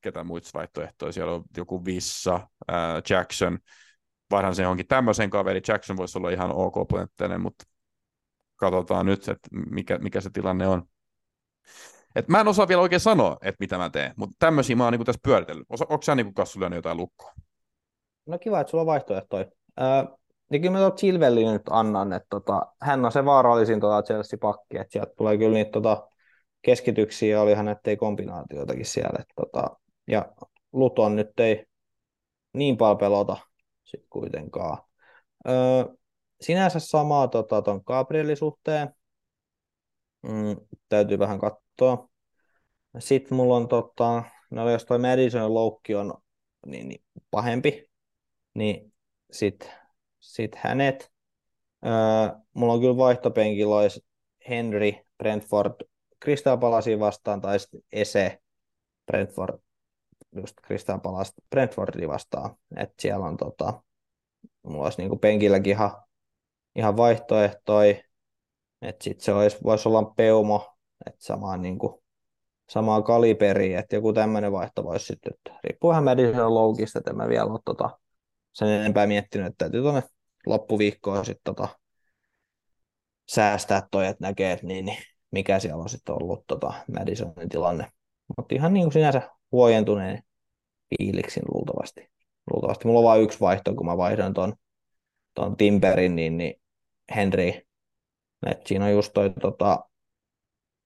ketä muita vaihtoehtoja, siellä on joku Vissa, ää, Jackson, vaihdan sen johonkin tämmöisen kaveri, Jackson voisi olla ihan ok potentiaalinen, mutta katsotaan nyt, että mikä, mikä se tilanne on. Et mä en osaa vielä oikein sanoa, että mitä mä teen, mutta tämmöisiä mä oon niinku tässä pyöritellyt. Onko sä niinku Kassu jotain lukkoa? No kiva, että sulla on vaihtoehtoja. Öö, niin kyllä mä Chilvelin nyt annan, että tota, hän on se vaarallisin tota Chelsea-pakki, että sieltä tulee kyllä niitä tota, keskityksiä, olihan ettei kombinaatioitakin siellä. Että, tota, ja Luton nyt ei niin paljon pelota sit kuitenkaan. Öö, sinänsä samaa tota, ton Gabrielin suhteen. Mm, täytyy vähän katsoa. Sitten mulla on, tota, no jos toi Madison loukki on niin, niin pahempi, niin sitten sit hänet. Öö, mulla on kyllä vaihtopenkillä olisi Henry, Brentford, Crystal Palacea vastaan, tai sitten Ese, Brentford, just Crystal Palace, Brentfordia vastaan. että siellä on tota, mulla olisi niinku penkilläkin ihan, ihan vaihtoehtoi, että sitten se olisi, voisi olla peumo, että samaan niinku, samaa kaliberiä, että joku tämmöinen vaihto voisi sitten, riippuu vähän Madison Loukista, että mä vielä ole tota, sen enempää miettinyt, että täytyy tuonne loppuviikkoon sitten tota, säästää toi, että näkee, että niin, niin, mikä siellä on sitten ollut tota Madisonin tilanne. Mutta ihan niin kuin sinänsä huojentuneen fiiliksin luultavasti. luultavasti. Mulla on vain yksi vaihto, kun mä vaihdan ton, ton Timberin, niin, niin Henry. Et siinä on just toi, tota,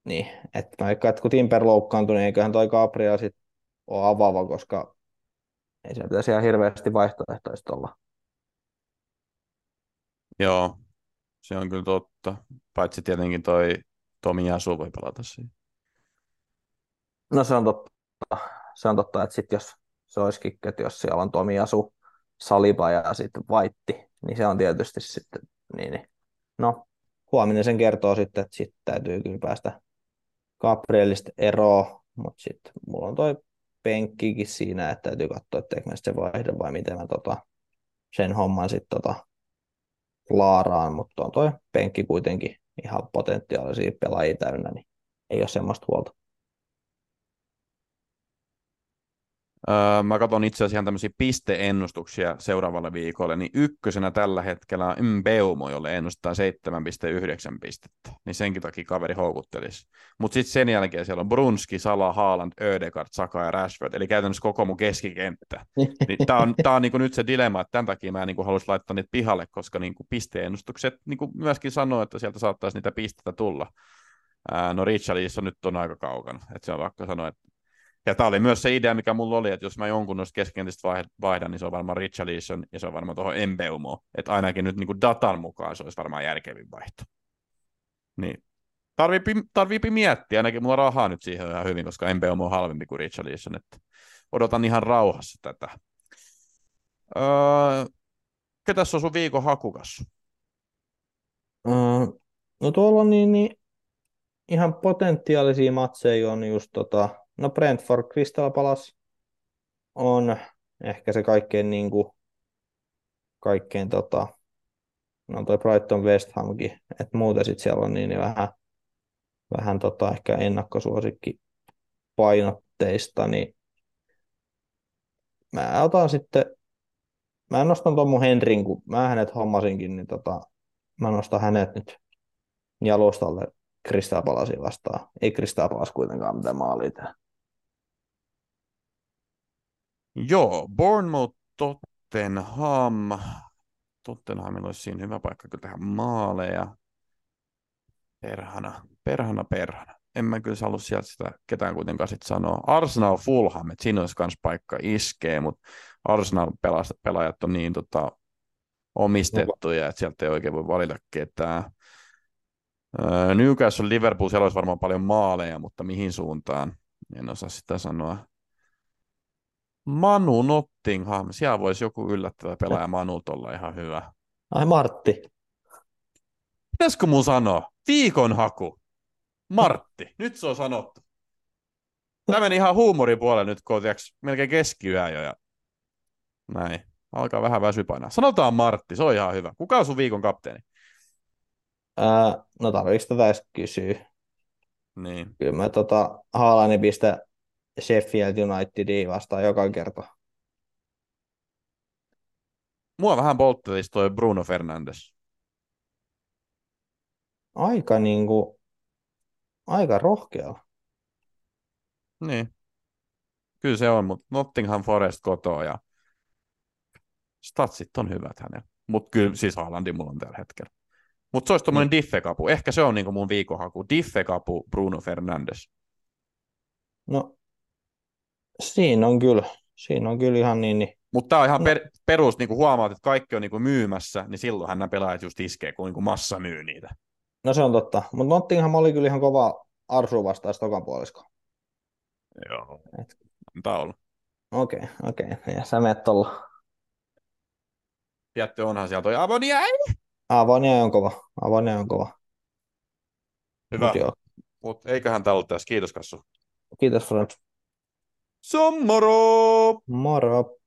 niin, että vaikka että kun Timber loukkaantui, niin eiköhän toi Gabriel sitten ole avaava, koska ei siellä pitäisi ihan hirveästi vaihtoehtoista olla. Joo, se on kyllä totta. Paitsi tietenkin toi Tomi Jasu voi pelata siinä. No se on totta. Se on totta, että sit jos se olisikin, että jos siellä on Tomi Jasu, Saliba ja sitten Vaitti, niin se on tietysti sitten, niin, niin. no huominen sen kertoo sitten, että sitten täytyy kyllä päästä Gabrielista eroon, mutta sitten mulla on toi penkkikin siinä, että täytyy katsoa, että teekö se vaihde vai miten mä tota, sen homman sitten tota, laaraan, mutta on toi penkki kuitenkin ihan potentiaalisia pelaajia täynnä, niin ei ole semmoista huolta. Öö, mä katson itse asiassa ihan tämmöisiä pisteennustuksia seuraavalle viikolle, niin ykkösenä tällä hetkellä on Mbeumo, jolle ennustaa 7,9 pistettä, niin senkin takia kaveri houkuttelisi. Mutta sitten sen jälkeen siellä on Brunski, Sala, Haaland, Ödegard, Saka ja Rashford, eli käytännössä koko mun keskikenttä. niin Tämä on, tää on niinku nyt se dilemma, että tämän takia mä niinku haluaisi laittaa niitä pihalle, koska niinku pisteennustukset niinku myöskin sanoo, että sieltä saattaisi niitä pisteitä tulla. Ää, no Richarlison nyt on aika kaukana, että se on vaikka sanoa, että ja tämä oli myös se idea, mikä mulla oli, että jos mä jonkun noista keskikentistä vaihdan, niin se on varmaan Richarlison ja se on varmaan tuohon Embeumo. Että ainakin nyt niin kuin datan mukaan se olisi varmaan järkevin vaihto. Niin. Tarviipi, tarviipi miettiä, ainakin mulla rahaa nyt siihen ihan hyvin, koska Embeumo on halvempi kuin Richarlison, että odotan ihan rauhassa tätä. Öö, ketäs on sun viikon hakukas? Öö, no tuolla niin, niin ihan potentiaalisia matseja on just tota, No Brentford Crystal Palace on ehkä se kaikkein niin kuin, kaikkein tota, no toi Brighton West Hamkin, että muuten sitten siellä on niin, niin vähän, vähän tota, ehkä ennakkosuosikki painotteista, niin mä otan sitten, mä nostan tuon mun Henrin, kun mä hänet hommasinkin, niin tota, mä nostan hänet nyt jalustalle Kristaa Palasia vastaan. Ei Kristaa Palas kuitenkaan mitään maalia tehdä. Joo, Bournemouth, Tottenham. Tottenhamilla olisi siinä hyvä paikka kyllä tehdä maaleja. Perhana, perhana, perhana. En mä kyllä halua sieltä sitä ketään kuitenkaan sit sanoa. Arsenal Fulham, että siinä olisi myös paikka iskee, mutta Arsenal pelaajat on niin tota, omistettuja, että sieltä ei oikein voi valita ketään. Newcastle Liverpool, siellä olisi varmaan paljon maaleja, mutta mihin suuntaan, en osaa sitä sanoa. Manu Nottingham, siellä voisi joku yllättävä pelaaja Manu olla ihan hyvä. Ai Martti. Pitäisikö mun sanoa? Viikon haku. Martti. Nyt se on sanottu. Tämä meni ihan huumorin puolelle nyt, kun on melkein keskiyö jo. Ja... Näin. Alkaa vähän väsypainaa. Sanotaan Martti, se on ihan hyvä. Kuka on sun viikon kapteeni? Ää, no tarvitsetko tätä edes kysyä? Niin. Kyllä mä tota, Haalani pistä Sheffield Unitediin vastaan joka kerta. Mua vähän polttelisi toi Bruno Fernandes. Aika niinku, aika rohkea. Niin. Kyllä se on, mutta Nottingham Forest kotoa ja statsit on hyvät hänellä. Mutta kyllä siis Haalandi mulla on tällä hetkellä. Mutta se olisi tuommoinen mm. diffekapu. Ehkä se on niinku mun viikohaku. Diffekapu Bruno Fernandes. No, siinä on kyllä. Siinä on kyllä ihan niin. niin. Mutta tämä on ihan no. per, perus, niin kuin huomaat, että kaikki on niin kuin myymässä, niin silloinhan nämä pelaajat just iskee, kun niin kuin massa myy niitä. No se on totta. Mutta Nottingham oli kyllä ihan kova arsu vastaan tokan puolisko. Joo. Et... Antaa olla. Okei, okay, okei. Okay. Ja sä menet tuolla. Tietty onhan siellä toi Avonia. Avonia on kova. Avonia on kova. Hyvä. Mut, Mut eiköhän tää ollut tässä. Kiitos Kassu. Kiitos Frans. Se on moro! Moro!